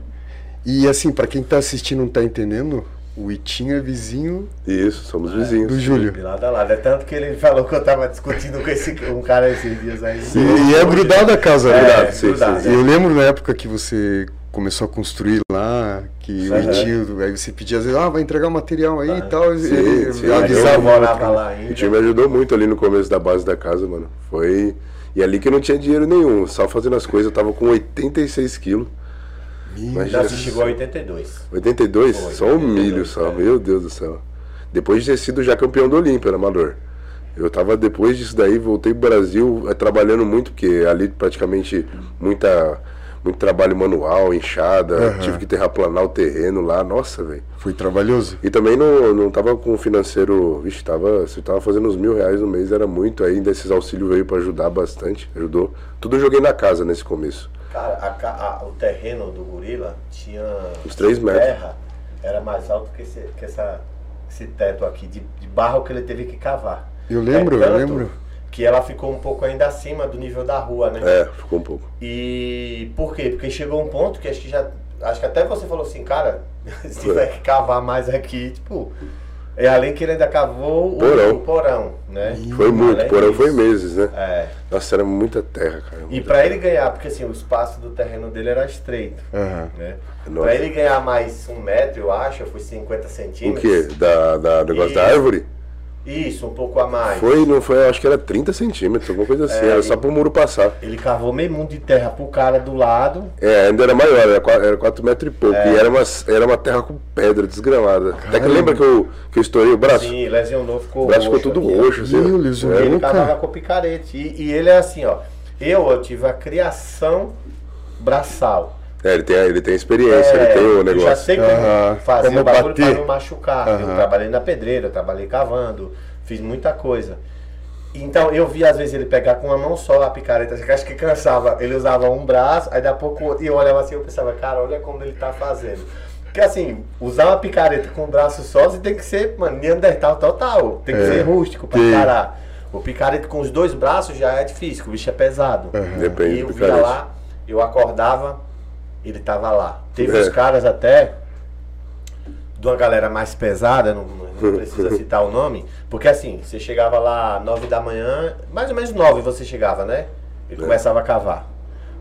E assim, para quem tá assistindo não tá entendendo, o Itinho é vizinho. Isso, somos é, vizinhos. Do Júlio. De lado a lado. É tanto que ele falou que eu tava discutindo com esse, um cara esses dias aí. Sim, e é grudado a casa, é, grudado, sim, grudado, sim, sim. Eu lembro na época que você começou a construir lá, que o Itinho, aí você pedia às vezes, ah, vai entregar material aí ah, e tal. Sim, e, sim, avisava. morava lá ainda. O time me ajudou muito ali no começo da base da casa, mano. Foi. E ali que eu não tinha dinheiro nenhum, só fazendo as coisas, eu tava com 86 quilos. Imagina. Já se chegou a 82. 82? Foi, só um milho só, é. meu Deus do céu. Depois de ter sido já campeão do Olímpia, no Amador. Eu tava, depois disso daí, voltei pro Brasil é, trabalhando muito, porque ali praticamente muita, muito trabalho manual, enxada, uhum. tive que terraplanar o terreno lá, nossa, velho. Foi trabalhoso. E também não, não tava com o financeiro, vixe, tava, você tava fazendo uns mil reais no mês, era muito, ainda esses auxílios veio para ajudar bastante, ajudou. Tudo eu joguei na casa nesse começo. Cara, a, a, o terreno do gorila tinha. Uns 3 metros. Terra era mais alto que esse, que essa, esse teto aqui, de, de barro que ele teve que cavar. Eu lembro, é eu lembro. Que ela ficou um pouco ainda acima do nível da rua, né? É, ficou um pouco. E por quê? Porque chegou um ponto que acho que já. Acho que até você falou assim, cara, se tiver que cavar mais aqui, tipo, é além que ele ainda cavou porão. O, porão, né? Foi muito, além porão disso. foi meses, né? É. Nossa, era muita terra, cara. Muita e para ele ganhar, porque assim, o espaço do terreno dele era estreito, uhum. né? Para ele ganhar mais um metro, eu acho, foi 50 centímetros. O quê? Da, da negócio e... da árvore? Isso, um pouco a mais. Foi, não foi, acho que era 30 centímetros, alguma coisa assim, é, era só pro muro passar. Ele cavou meio mundo de terra pro cara do lado. É, ainda era maior, era 4, era 4 metros e pouco. É. E era uma, era uma terra com pedra desgramada. Caramba. Até que lembra que eu, que eu estourei o braço? Sim, lesionou, ficou O braço ficou tudo aqui, roxo, assim. Meu, lesionou, ele cavava com picarete. E, e ele é assim, ó. Eu, eu tive a criação braçal. É, ele tem, ele tem experiência, é, ele tem o negócio. Eu já sei como fazer como o bagulho bater. pra não machucar. Eu trabalhei na pedreira, trabalhei cavando fiz muita coisa. Então eu vi às vezes ele pegar com uma mão só a picareta, acho que cansava. Ele usava um braço, aí da pouco e eu olhava assim, eu pensava, cara, olha como ele tá fazendo. Porque assim, usar uma picareta com um braço só, você tem que ser, mano, Neandertal total. Tem que é. ser rústico pra parar. O picareta com os dois braços já é difícil, o bicho é pesado. Uhum. Depende e eu via lá, eu acordava, ele tava lá. Teve é. os caras até de uma galera mais pesada, não, não precisa citar o nome, porque assim, você chegava lá nove da manhã, mais ou menos nove você chegava, né? Ele é. começava a cavar.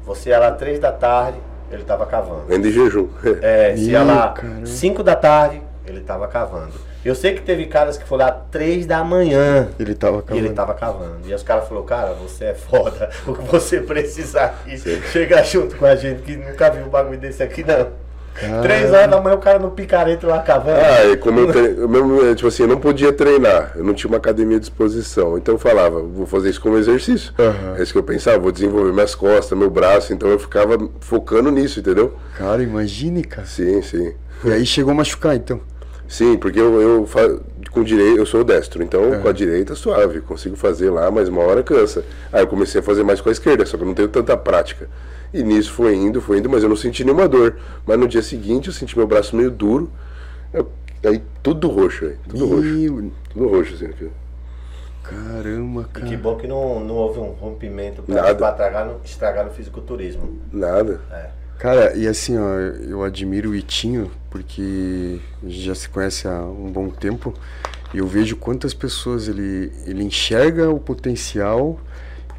Você ia lá três da tarde, ele estava cavando. Vem de jejum. É, você ia lá cinco da tarde, ele estava cavando. Eu sei que teve caras que foram lá três da manhã. Ele estava cavando. E ele tava cavando. E os caras falaram, cara, você é foda. O que você precisar aqui, chega junto com a gente que nunca viu um bagulho desse aqui, não. Caramba. Três horas da manhã o cara no picareta lá cavando. Ah, e como eu, eu mesmo, tipo assim, eu não podia treinar, eu não tinha uma academia à disposição. Então eu falava, vou fazer isso como exercício. Uhum. É isso que eu pensava, vou desenvolver minhas costas, meu braço, então eu ficava focando nisso, entendeu? Cara, imagine, cara. Sim, sim. E aí chegou a machucar, então? Sim, porque eu, eu com direito, eu sou destro, então uhum. com a direita suave, consigo fazer lá, mas uma hora cansa. Aí eu comecei a fazer mais com a esquerda, só que eu não tenho tanta prática. E nisso foi indo, foi indo, mas eu não senti nenhuma dor. Mas no dia seguinte eu senti meu braço meio duro. Eu, aí tudo roxo, aí, tudo roxo. Tudo roxo, assim, aqui. Caramba, cara. E que bom que não, não houve um rompimento pra, pra estragar, no, estragar no fisiculturismo. Nada. É. Cara, e assim, ó, eu admiro o Itinho, porque a gente já se conhece há um bom tempo, e eu vejo quantas pessoas ele, ele enxerga o potencial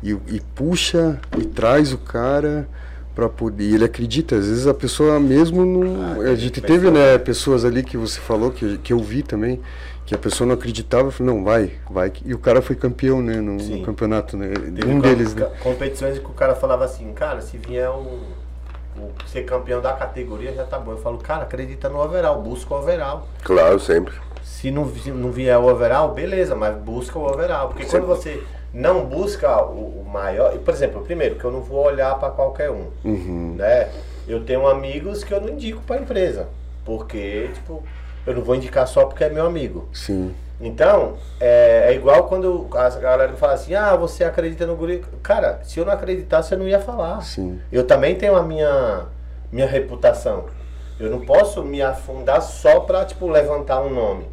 e, e puxa e traz o cara para poder. E ele acredita, às vezes a pessoa mesmo não. Ah, a gente teve, né, pessoas ali que você falou, que, que eu vi também, que a pessoa não acreditava, falou, não, vai, vai. E o cara foi campeão, né, no, no campeonato, né? Teve um deles, né? Competições que o cara falava assim, cara, se vier um, ser campeão da categoria já tá bom. Eu falo, cara, acredita no overall, busca o overall. Claro, sempre. Se não, se não vier o overall, beleza, mas busca o overall. Porque sempre. quando você não busca o, o maior. Por exemplo, primeiro, que eu não vou olhar para qualquer um. Uhum. Né? Eu tenho amigos que eu não indico para empresa. Porque, tipo, eu não vou indicar só porque é meu amigo. Sim. Então, é, é, igual quando a galera fala assim, ah, você acredita no guri. Cara, se eu não acreditasse, eu não ia falar. Sim. Eu também tenho a minha, minha reputação. Eu não posso me afundar só pra, tipo, levantar um nome.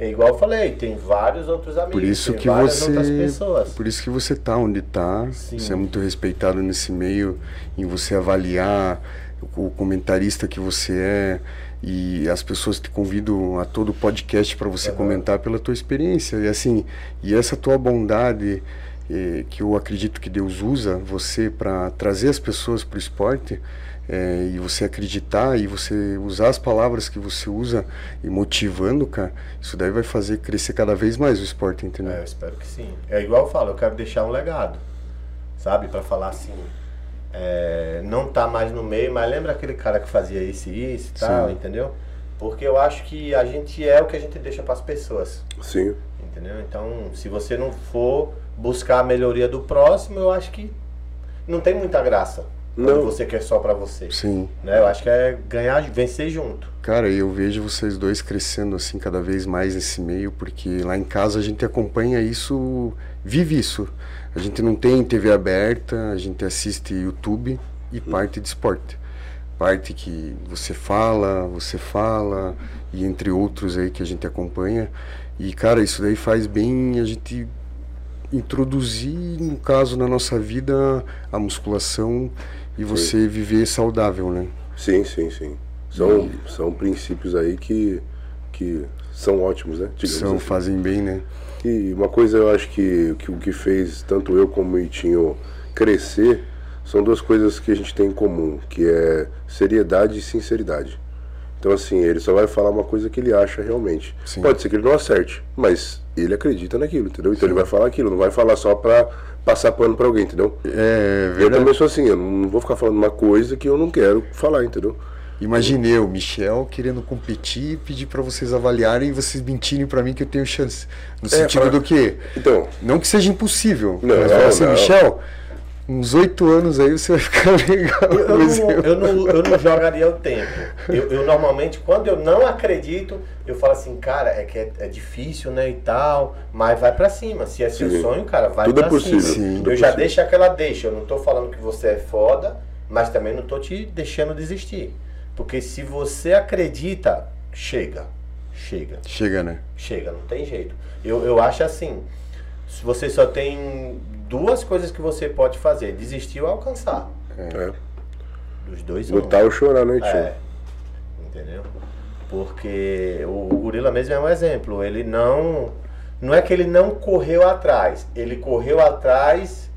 É igual eu falei, tem vários outros amigos, por isso que você, outras pessoas. Por isso que você tá onde tá, Sim. você é muito respeitado nesse meio, em você avaliar o comentarista que você é e as pessoas te convidam a todo podcast para você uhum. comentar pela tua experiência e assim e essa tua bondade eh, que eu acredito que Deus usa você para trazer as pessoas para o esporte é, e você acreditar e você usar as palavras que você usa e motivando, cara, isso daí vai fazer crescer cada vez mais o esporte, entendeu? É, eu espero que sim. É igual eu falo, eu quero deixar um legado, sabe? para falar assim, é, não tá mais no meio, mas lembra aquele cara que fazia isso e isso e tal, entendeu? Porque eu acho que a gente é o que a gente deixa para as pessoas. Sim. Entendeu? Então, se você não for buscar a melhoria do próximo, eu acho que não tem muita graça. Não. você quer só para você. Sim. Né? Eu acho que é ganhar, vencer junto. Cara, eu vejo vocês dois crescendo assim cada vez mais nesse meio, porque lá em casa a gente acompanha isso, vive isso. A gente não tem TV aberta, a gente assiste YouTube e hum. parte de esporte. Parte que você fala, você fala, e entre outros aí que a gente acompanha. E, cara, isso daí faz bem a gente introduzir, no caso, na nossa vida, a musculação e você sim. viver saudável, né? Sim, sim, sim. São, e... são princípios aí que, que são ótimos, né? Digamos são, assim. fazem bem, né? E uma coisa eu acho que, que o que fez tanto eu como o Itinho crescer são duas coisas que a gente tem em comum, que é seriedade e sinceridade. Então assim, ele só vai falar uma coisa que ele acha realmente. Sim. Pode ser que ele não acerte, mas ele acredita naquilo, entendeu? Então Sim. ele vai falar aquilo, não vai falar só pra passar pano pra alguém, entendeu? É verdade. Eu também sou assim, eu não vou ficar falando uma coisa que eu não quero falar, entendeu? Imaginei o Michel querendo competir e pedir para vocês avaliarem e vocês mentirem para mim que eu tenho chance. No é, sentido pra... do quê? Então. Não que seja impossível. Não, mas não, assim, não. Michel, uns oito anos aí você vai ficar legal. Eu, não, eu, não, eu não jogaria o tempo. Eu, eu, normalmente, quando eu não acredito, eu falo assim, cara, é que é, é difícil, né, e tal, mas vai para cima. Se é seu Sim. sonho, cara, vai Tudo pra é possível. cima. Sim, eu já possível. deixo aquela deixa. Eu não tô falando que você é foda, mas também não tô te deixando desistir. Porque se você acredita, chega. Chega. Chega, né? Chega, não tem jeito. Eu, eu acho assim, se você só tem duas coisas que você pode fazer: desistir ou alcançar. É. Dos dois Lutar ou chorar noite. É. Entendeu? Porque o, o gorila mesmo é um exemplo. Ele não. Não é que ele não correu atrás. Ele correu atrás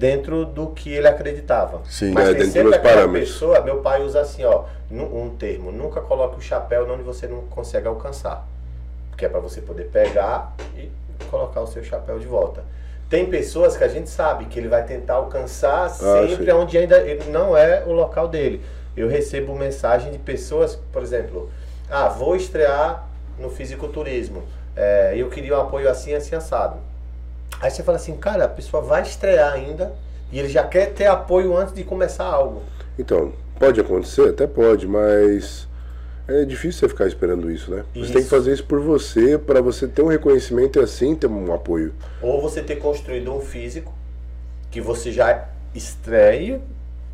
dentro do que ele acreditava. Sim, Mas é, tem sempre aquela pessoa, meu pai usa assim, ó, um termo, nunca coloque o chapéu onde você não consegue alcançar. Que é para você poder pegar e colocar o seu chapéu de volta. Tem pessoas que a gente sabe que ele vai tentar alcançar ah, sempre sim. onde ainda ele não é o local dele. Eu recebo mensagem de pessoas, por exemplo, ah, vou estrear no fisiculturismo. É, eu queria um apoio assim, assim, assado. Aí você fala assim, cara, a pessoa vai estrear ainda e ele já quer ter apoio antes de começar algo. Então, pode acontecer? Até pode, mas é difícil você ficar esperando isso, né? Isso. Você tem que fazer isso por você, para você ter um reconhecimento e assim ter um apoio. Ou você ter construído um físico que você já estreia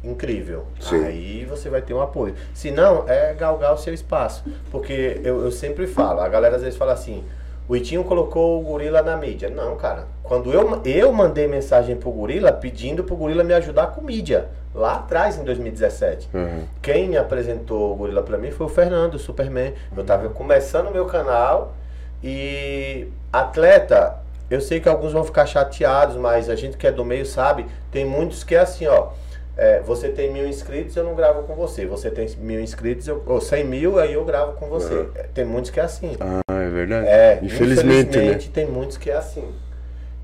incrível. Sim. Aí você vai ter um apoio. Se não, é galgar o seu espaço. Porque eu, eu sempre falo, a galera às vezes fala assim, o Itinho colocou o gorila na mídia. Não, cara. Quando eu, eu mandei mensagem pro gorila pedindo pro gorila me ajudar com mídia. Lá atrás, em 2017. Uhum. Quem me apresentou o gorila pra mim foi o Fernando, o Superman. Eu tava começando o meu canal e atleta, eu sei que alguns vão ficar chateados, mas a gente que é do meio sabe, tem muitos que é assim, ó. É, você tem mil inscritos, eu não gravo com você. Você tem mil inscritos, eu, ou cem mil, aí eu gravo com você. Uhum. Tem muitos que é assim. Ah, é verdade. É, infelizmente, infelizmente né? tem muitos que é assim.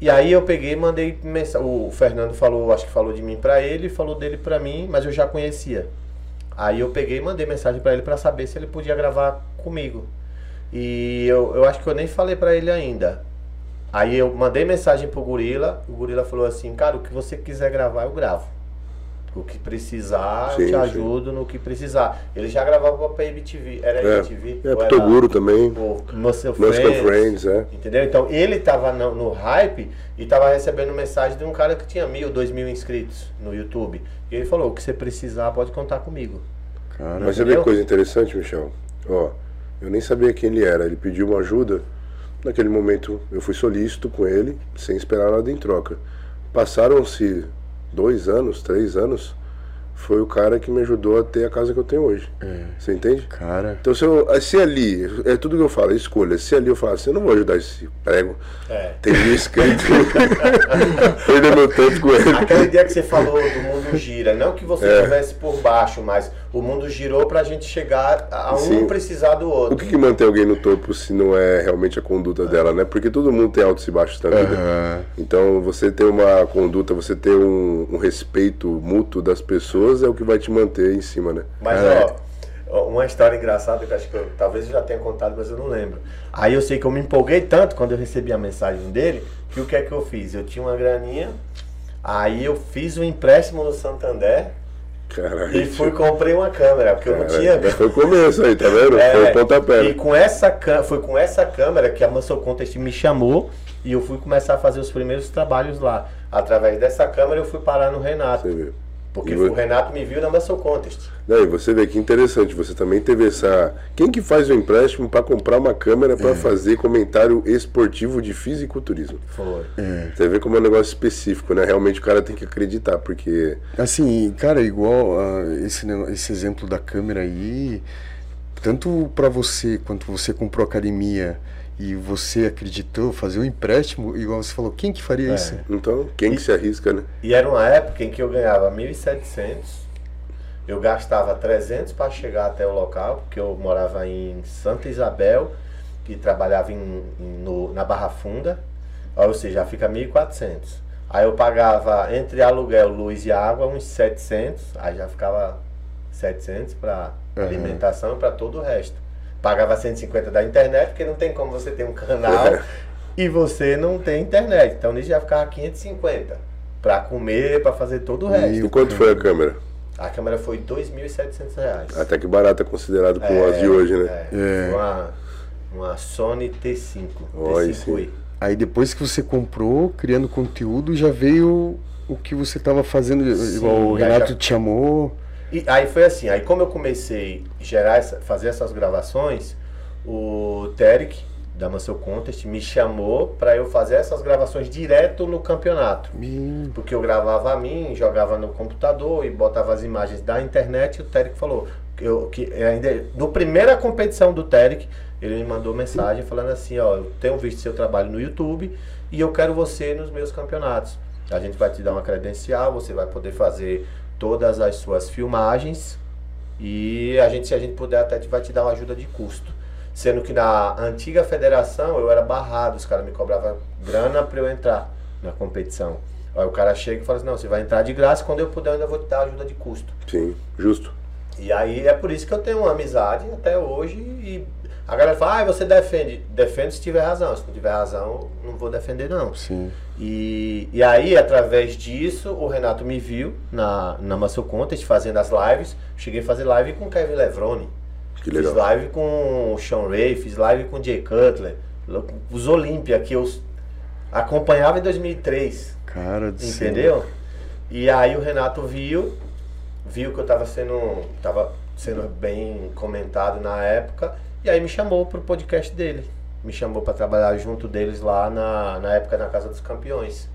E aí eu peguei e mandei mensagem. O Fernando falou, acho que falou de mim para ele, falou dele para mim, mas eu já conhecia. Aí eu peguei e mandei mensagem para ele para saber se ele podia gravar comigo. E eu, eu acho que eu nem falei para ele ainda. Aí eu mandei mensagem pro Gorila, o Gorila falou assim, cara, o que você quiser gravar, eu gravo. O que precisar, sim, eu te ajudo sim. no que precisar. Ele já gravava pra MTV. Era é, MTV? É, pro Toguro também. O Muscle Friends, Friends, é. Entendeu? Então ele tava no, no, hype e tava recebendo mensagem de um cara que tinha mil, dois mil inscritos no YouTube. E ele falou: o que você precisar, pode contar comigo. Cara, Mas vê que coisa interessante, Michel? Ó, eu nem sabia quem ele era. Ele pediu uma ajuda. Naquele momento eu fui solícito com ele, sem esperar nada em troca. Passaram-se dois anos, três anos, foi o cara que me ajudou a ter a casa que eu tenho hoje. É. Você entende? Cara. Então se, eu, se ali, é tudo que eu falo, é escolha. Se ali eu falo assim, eu não vou ajudar esse prego. É. Tem mil inscritos. Perder meu tempo com ele. Aquela ideia que você falou do mundo gira, não que você estivesse é. por baixo, mas o mundo girou pra gente chegar a um Sim. precisar do outro. O que, que, mantém alguém no topo se não é realmente a conduta dela, né? Porque todo mundo tem altos e baixos na vida. Uhum. Então você ter uma conduta, você ter um, um, respeito mútuo das pessoas é o que vai te manter em cima, né? Mas é. ó, uma história engraçada que eu acho que eu, talvez eu já tenha contado, mas eu não lembro. Aí eu sei que eu me empolguei tanto quando eu recebi a mensagem dele, que o que é que eu fiz? Eu tinha uma graninha, aí eu fiz um empréstimo no Santander Caralho. E fui comprei uma câmera, porque Caralho. eu não tinha. Foi o começo aí, tá vendo? É, foi o pontapé. E com essa, foi com essa câmera que a Muscle Contest me chamou e eu fui começar a fazer os primeiros trabalhos lá. Através dessa câmera eu fui parar no Renato. Você. Porque o Renato me viu na Muscle Contest. Daí você vê que interessante, você também teve essa. Quem que faz o empréstimo para comprar uma câmera para é. fazer comentário esportivo de fisiculturismo? Foi. É. Você vê como é um negócio específico, né? Realmente o cara tem que acreditar, porque. Assim, cara, igual uh, esse, esse exemplo da câmera aí, tanto para você quanto você comprou academia e você acreditou, fazer um empréstimo, igual você falou, quem que faria é. isso? Então, quem e, que se arrisca, né? E era uma época em que eu ganhava 1.700, eu gastava 300 para chegar até o local, porque eu morava em Santa Isabel e trabalhava em, em no, na Barra Funda, ou seja, fica 1.400. Aí eu pagava entre aluguel, luz e água uns 700, aí já ficava 700 para uhum. alimentação e para todo o resto pagava 150 da internet, porque não tem como você ter um canal e você não tem internet. Então nisso já ficava 550 para comer, para fazer todo o resto. E quanto foi a câmera? A câmera foi R$ 2.700. Até que barata considerado com é, as de hoje, né? É, é. Uma, uma Sony T5. T5i. Aí depois que você comprou, criando conteúdo, já veio o que você estava fazendo, Sim, igual o Renato já... te chamou. E aí foi assim, aí como eu comecei a gerar essa, fazer essas gravações, o Terek da Muscle Contest me chamou para eu fazer essas gravações direto no campeonato. Porque eu gravava a mim, jogava no computador e botava as imagens da internet e o Terek falou que, eu, que ainda no primeira competição do Terek, ele me mandou mensagem falando assim, ó, eu tenho visto seu trabalho no YouTube e eu quero você nos meus campeonatos. A gente vai te dar uma credencial, você vai poder fazer todas as suas filmagens e a gente, se a gente puder, até vai te dar uma ajuda de custo. Sendo que na antiga federação eu era barrado, os caras me cobravam grana para eu entrar na competição. Aí o cara chega e fala assim, não, você vai entrar de graça, quando eu puder eu ainda vou te dar ajuda de custo. Sim, justo. E aí é por isso que eu tenho uma amizade até hoje e a galera fala, ah, você defende. Defende se tiver razão. Se não tiver razão, não vou defender, não. Sim. E, e aí, através disso, o Renato me viu na, na Muscle Contest fazendo as lives. Cheguei a fazer live com o Kevin Levrone. Que legal. Fiz live com o Sean Ray, fiz live com o Jay Cutler. Os Olímpia, que eu acompanhava em 2003. Cara do Entendeu? Céu. E aí o Renato viu, viu que eu estava sendo, tava sendo bem comentado na época e aí me chamou pro podcast dele. me chamou para trabalhar junto deles lá na, na época na Casa dos Campeões.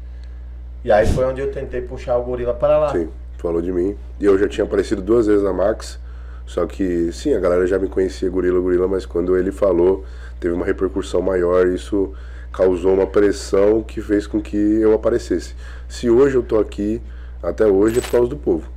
E aí foi onde eu tentei puxar o gorila para lá. Sim, falou de mim. E eu já tinha aparecido duas vezes na Max, só que sim, a galera já me conhecia gorila, gorila, mas quando ele falou, teve uma repercussão maior, isso causou uma pressão que fez com que eu aparecesse. Se hoje eu tô aqui, até hoje é por causa do povo.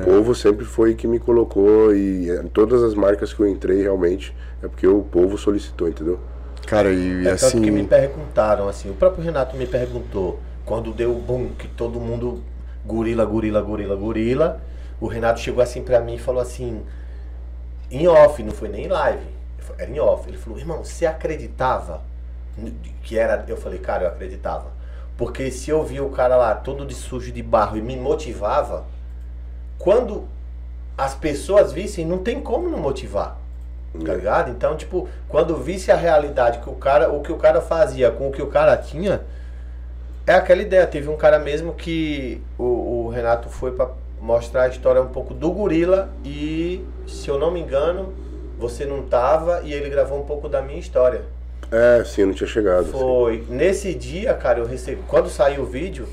O povo sempre foi que me colocou e eh, todas as marcas que eu entrei realmente é porque o povo solicitou, entendeu? Cara, e é assim. que me perguntaram, assim, o próprio Renato me perguntou, quando deu o boom, que todo mundo gorila, gorila, gorila, gorila, o Renato chegou assim pra mim e falou assim, em off, não foi nem em live, era em off. Ele falou, irmão, você acreditava que era. Eu falei, cara, eu acreditava. Porque se eu via o cara lá todo de sujo de barro e me motivava, quando as pessoas vissem, não tem como não motivar. Tá ligado? Então, tipo, quando visse a realidade que o cara, o que o cara fazia com o que o cara tinha, é aquela ideia. Teve um cara mesmo que o, o Renato foi para mostrar a história um pouco do gorila e, se eu não me engano, você não tava e ele gravou um pouco da minha história. É, sim, não tinha chegado. Foi. Sim. Nesse dia, cara, eu recebi. Quando saiu o vídeo,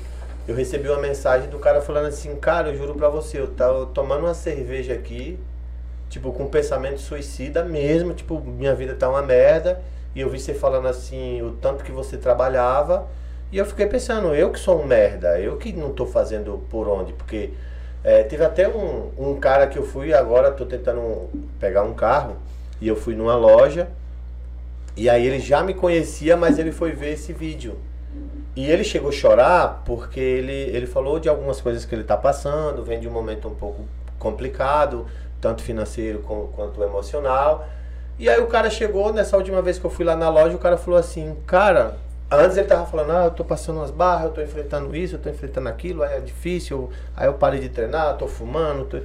eu recebi uma mensagem do cara falando assim, cara, eu juro pra você, eu tava tomando uma cerveja aqui, tipo, com pensamento suicida mesmo, tipo, minha vida tá uma merda, e eu vi você falando assim, o tanto que você trabalhava, e eu fiquei pensando, eu que sou um merda, eu que não tô fazendo por onde, porque é, teve até um, um cara que eu fui, agora tô tentando pegar um carro, e eu fui numa loja, e aí ele já me conhecia, mas ele foi ver esse vídeo. E ele chegou a chorar porque ele, ele falou de algumas coisas que ele está passando, vem de um momento um pouco complicado, tanto financeiro quanto emocional. E aí o cara chegou, nessa última vez que eu fui lá na loja, o cara falou assim, cara, antes ele tava falando, ah, eu tô passando umas barras, eu tô enfrentando isso, eu tô enfrentando aquilo, aí é difícil, aí eu parei de treinar, tô fumando. Tô...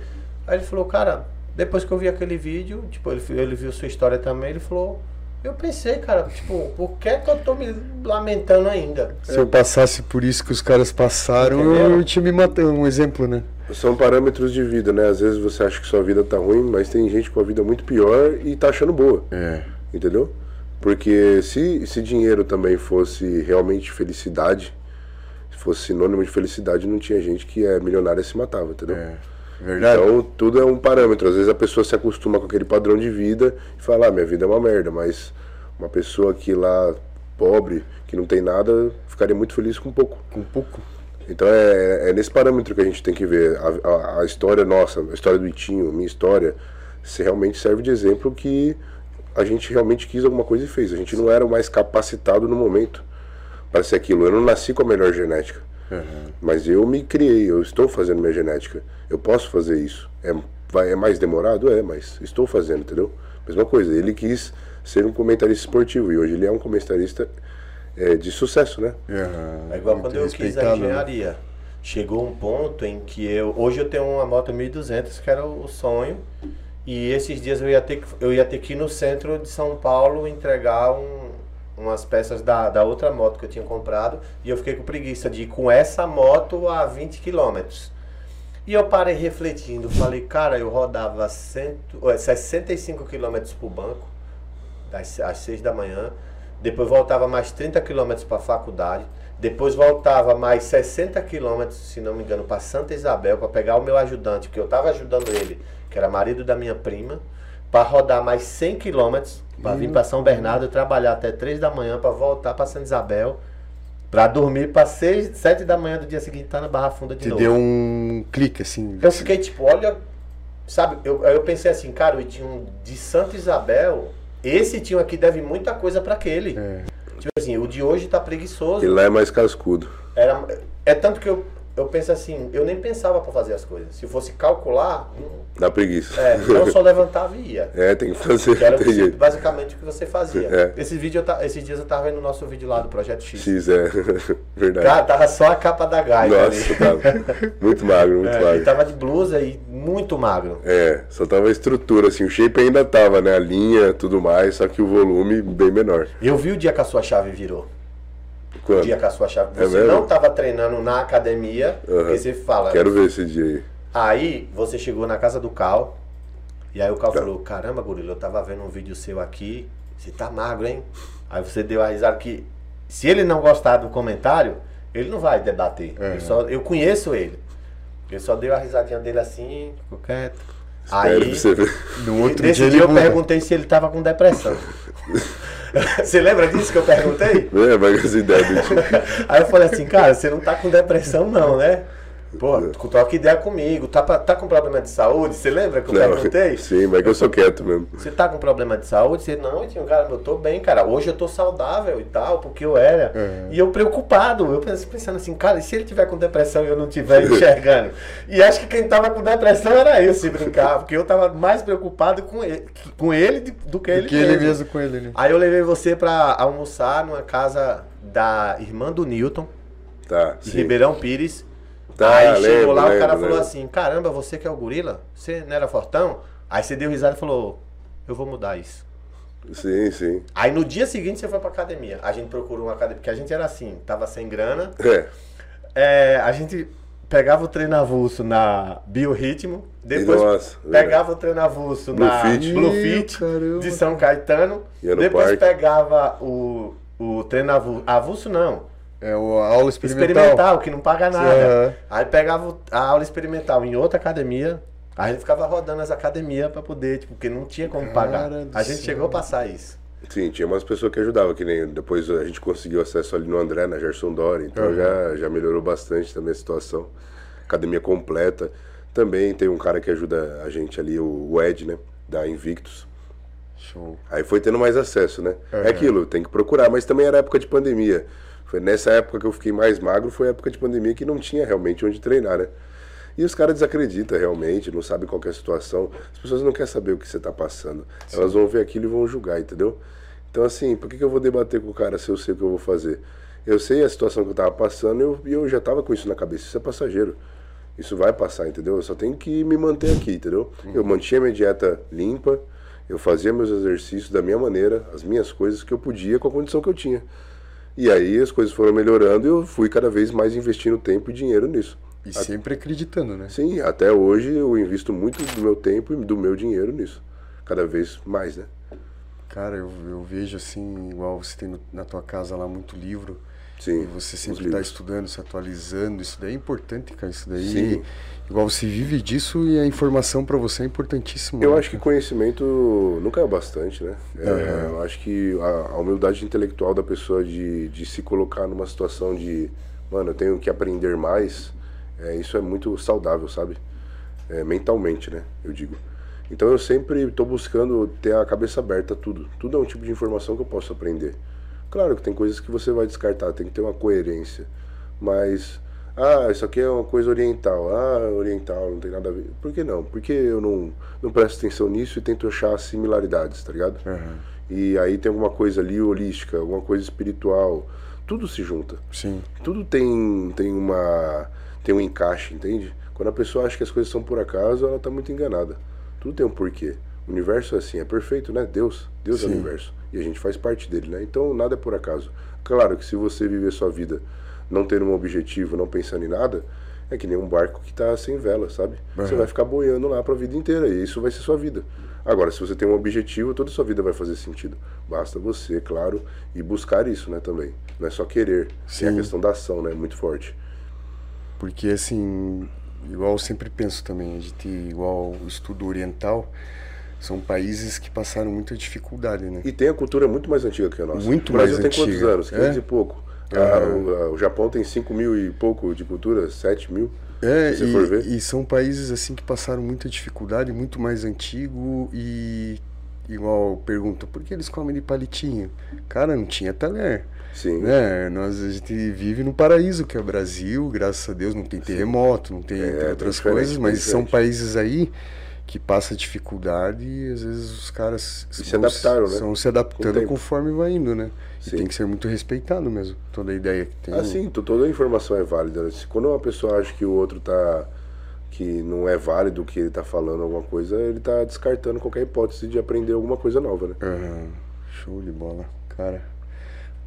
Aí ele falou, cara, depois que eu vi aquele vídeo, tipo, ele, ele viu sua história também, ele falou, eu pensei, cara, tipo, por que, que eu tô me lamentando ainda? Se eu passasse por isso que os caras passaram, Entendeu? eu tinha me matado. Um exemplo, né? São parâmetros de vida, né? Às vezes você acha que sua vida tá ruim, mas tem gente com a vida muito pior e tá achando boa. É. Entendeu? Porque se, se dinheiro também fosse realmente felicidade, se fosse sinônimo de felicidade, não tinha gente que é milionária e se matava, entendeu? É. Verdade. Então tudo é um parâmetro. Às vezes a pessoa se acostuma com aquele padrão de vida e fala, ah, minha vida é uma merda, mas uma pessoa que lá, pobre, que não tem nada, ficaria muito feliz com pouco. Com pouco. Então é, é nesse parâmetro que a gente tem que ver. A, a, a, história nossa, a história do Itinho, minha história, se realmente serve de exemplo que a gente realmente quis alguma coisa e fez. A gente não era o mais capacitado no momento para ser aquilo. Eu não nasci com a melhor genética. Uhum. Mas eu me criei, eu estou fazendo minha genética. Eu posso fazer isso. É, vai, é mais demorado? É, mas estou fazendo, entendeu? Mesma coisa, ele quis ser um comentarista esportivo e hoje ele é um comentarista é, de sucesso, né? Uhum. É igual quando eu quis a né? engenharia. Chegou um ponto em que eu. Hoje eu tenho uma moto 1200, que era o sonho. E esses dias eu ia ter que, eu ia ter que ir no centro de São Paulo entregar um, umas peças da, da outra moto que eu tinha comprado e eu fiquei com preguiça de ir com essa moto a 20 quilômetros. E eu parei refletindo, falei, cara, eu rodava cento, 65 quilômetros por banco, às, às 6 da manhã, depois voltava mais 30 quilômetros para a faculdade, depois voltava mais 60 quilômetros, se não me engano, para Santa Isabel, para pegar o meu ajudante, porque eu estava ajudando ele, que era marido da minha prima, para rodar mais 100 quilômetros, para vir para São Bernardo, trabalhar até 3 da manhã, para voltar para Santa Isabel, para dormir para 6, 7 da manhã do dia seguinte estar tá na Barra Funda de Te novo. deu um clique assim. Eu fiquei tipo, olha, sabe, eu, eu pensei assim, cara, o tinha de Santa Isabel, esse tio aqui deve muita coisa para aquele. É. Tipo assim, o de hoje tá preguiçoso. E lá é mais cascudo. Era, é tanto que eu, eu penso assim, eu nem pensava para fazer as coisas. Se fosse calcular. Dá preguiça. É, eu só levantava e ia. É, tem que fazer. Que era basicamente o que você fazia. É. Esse vídeo eu, esses dias eu tava vendo o nosso vídeo lá do Projeto X. X, é. Verdade. Cara, tava só a capa da Gaia. Nossa, tava. Muito magro, muito é, magro. E tava de blusa e muito magro. É, só tava a estrutura, assim. O shape ainda tava, né? A linha, tudo mais, só que o volume bem menor. Eu vi o dia que a sua chave virou. Quando? O dia com a sua chave. É você é não estava treinando na academia, uhum. porque você fala. Quero ver esse dia aí. Aí você chegou na casa do Cal. E aí o Cal tá. falou: Caramba, Gorila, eu tava vendo um vídeo seu aqui. você tá magro, hein? Aí você deu a risada que se ele não gostar do comentário, ele não vai debater. É. Eu, só, eu conheço ele. Ele só deu a risadinha dele assim, ficou quieto. Espero Aí, você ver. No outro nesse dia dia eu muda. perguntei se ele tava com depressão. você lembra disso que eu perguntei? É, mas as ideias do. Aí eu falei assim, cara, você não tá com depressão não, né? Pô, tu troca ideia comigo. Tá, pra- tá com problema de saúde? Você lembra que eu perguntei? sim, mas é que eu sou quieto mesmo. Você tá com problema de saúde? Você, não, tio, cara, eu tô bem, cara. Hoje eu tô saudável e tal, porque eu era. É. E eu preocupado, eu pens- pensando assim, cara, e se ele tiver com depressão e eu não tiver enxergando? E acho que quem tava com depressão era eu, se brincar, porque eu tava mais preocupado com ele, com ele do que ele que mesmo. ele mesmo com ele, né? Aí eu levei você pra almoçar numa casa da irmã do Newton, Tá. Ribeirão Pires. Tá, aí chegou lembro, lá, o cara lembro, falou lembro. assim, caramba, você que é o gorila? Você não era fortão? Aí você deu risada e falou, eu vou mudar isso. Sim, sim. Aí no dia seguinte você foi pra academia. A gente procurou uma academia, porque a gente era assim, tava sem grana. É. É, a gente pegava o treino avulso na Biorritmo, depois Nossa, pegava o treino avulso Blue na Fit. Blue Fit de São Caetano. Depois parque. pegava o, o treino avulso, avulso não, É o a aula experimental. experimental, que não paga nada. Aham. Aí pegava a aula experimental em outra academia, aí a gente ficava rodando as academias pra poder, tipo, porque não tinha como pagar. Cara do A gente céu. chegou a passar isso. Sim, tinha umas pessoas que ajudavam, que nem depois a gente conseguiu acesso ali no André, na Gerson Dori, então Uhum. já, já melhorou bastante também a situação. Academia completa. Também tem um cara que ajuda a gente ali, o o Ed, né? Da Invictus. Show. Aí foi tendo mais acesso, né? Uhum. É aquilo, tem que procurar, mas também era época de pandemia. Foi nessa época que eu fiquei mais magro, foi época de pandemia que não tinha realmente onde treinar, né? E os caras desacreditam realmente, não sabem qual é a situação. As pessoas não querem saber o que você tá passando. Elas vão ver aquilo e vão julgar, entendeu? Então, assim, por que, que eu vou debater com o cara se eu sei o que eu vou fazer? Eu sei a situação que eu tava passando e eu, e eu já tava com isso na cabeça. Isso é passageiro. Isso vai passar, entendeu? Eu só tenho que me manter aqui, entendeu? Eu mantinha minha dieta limpa, eu fazia meus exercícios da minha maneira, as minhas coisas que eu podia com a condição que eu tinha. E aí as coisas foram melhorando e eu fui cada vez mais investindo tempo e dinheiro nisso. E sempre acreditando, né? Sim, até hoje eu invisto muito do meu tempo e do meu dinheiro nisso. Cada vez mais, né? Cara, eu, eu vejo assim, igual você tem no- na tua casa lá muito livro. Sim. E você sempre está estudando, se atualizando. Isso daí é importante, cara. Isso daí. Sim. Igual você vive disso e a informação para você é importantíssima. Eu né, acho que conhecimento nunca é bastante, né? É, Aham. Eu acho que a, a humildade intelectual da pessoa de, de se colocar numa situação de, mano, eu tenho que aprender mais, é, isso é muito saudável, sabe? É, mentalmente, né? Eu digo. Então eu sempre estou buscando ter a cabeça aberta a tudo. Tudo é um tipo de informação que eu posso aprender. Claro que tem coisas que você vai descartar, tem que ter uma coerência. Mas, ah, isso aqui é uma coisa oriental. Ah, oriental, não tem nada a ver. Por que não? Porque eu não, não presto atenção nisso e tento achar similaridades, tá ligado? Aham. E aí tem alguma coisa ali holística, alguma coisa espiritual. Tudo se junta. Sim. Tudo tem, tem uma tem um encaixe, entende? Quando a pessoa acha que as coisas são por acaso, ela tá muito enganada. Tudo tem um porquê. O universo é assim, é perfeito, né? Deus, Deus é o Sim. universo. E a gente faz parte dele, né? Então nada é por acaso. Claro que se você viver sua vida não tendo um objetivo, não pensando em nada, é que nem um barco que tá sem vela, sabe? Você Aham. vai ficar boiando lá pra vida inteira e isso vai ser sua vida. Agora, se você tem um objetivo, toda a sua vida vai fazer sentido. Basta você, claro, e buscar isso, né, também. Não é só querer. Tem a Sim. questão da ação, né? Muito forte. Porque assim, igual eu sempre penso também, a gente, igual o estudo oriental, são países que passaram muita dificuldade, né? E tem a cultura muito mais antiga que a nossa. Muito o Brasil mais tem quantos antiga. anos? 500 É? e pouco. Aham. Ah, o, a- o Japão tem 5 mil e pouco de cultura, 7 mil. É, Se você for ver. e, e são países assim que passaram muita dificuldade, muito mais antigo e igual pergunta, por que eles comem de palitinho? Cara, não tinha talher, Sim. né? Nós a gente vive no paraíso que é o Brasil, graças a Deus não tem terremoto, não tem É, bem outras coisas, mas são diferente. países aí que passa dificuldade e às vezes os caras E se vão- adaptaram, né? São se adaptando conforme vai indo, né? E Sim. tem que ser muito respeitado mesmo, toda a ideia que tem. Ah, sim, to- toda a informação é válida. Se Quando uma pessoa acha que o outro tá. que não é válido o que ele tá falando, alguma coisa, ele tá descartando qualquer hipótese de aprender alguma coisa nova, né? Aham, show de bola. Cara,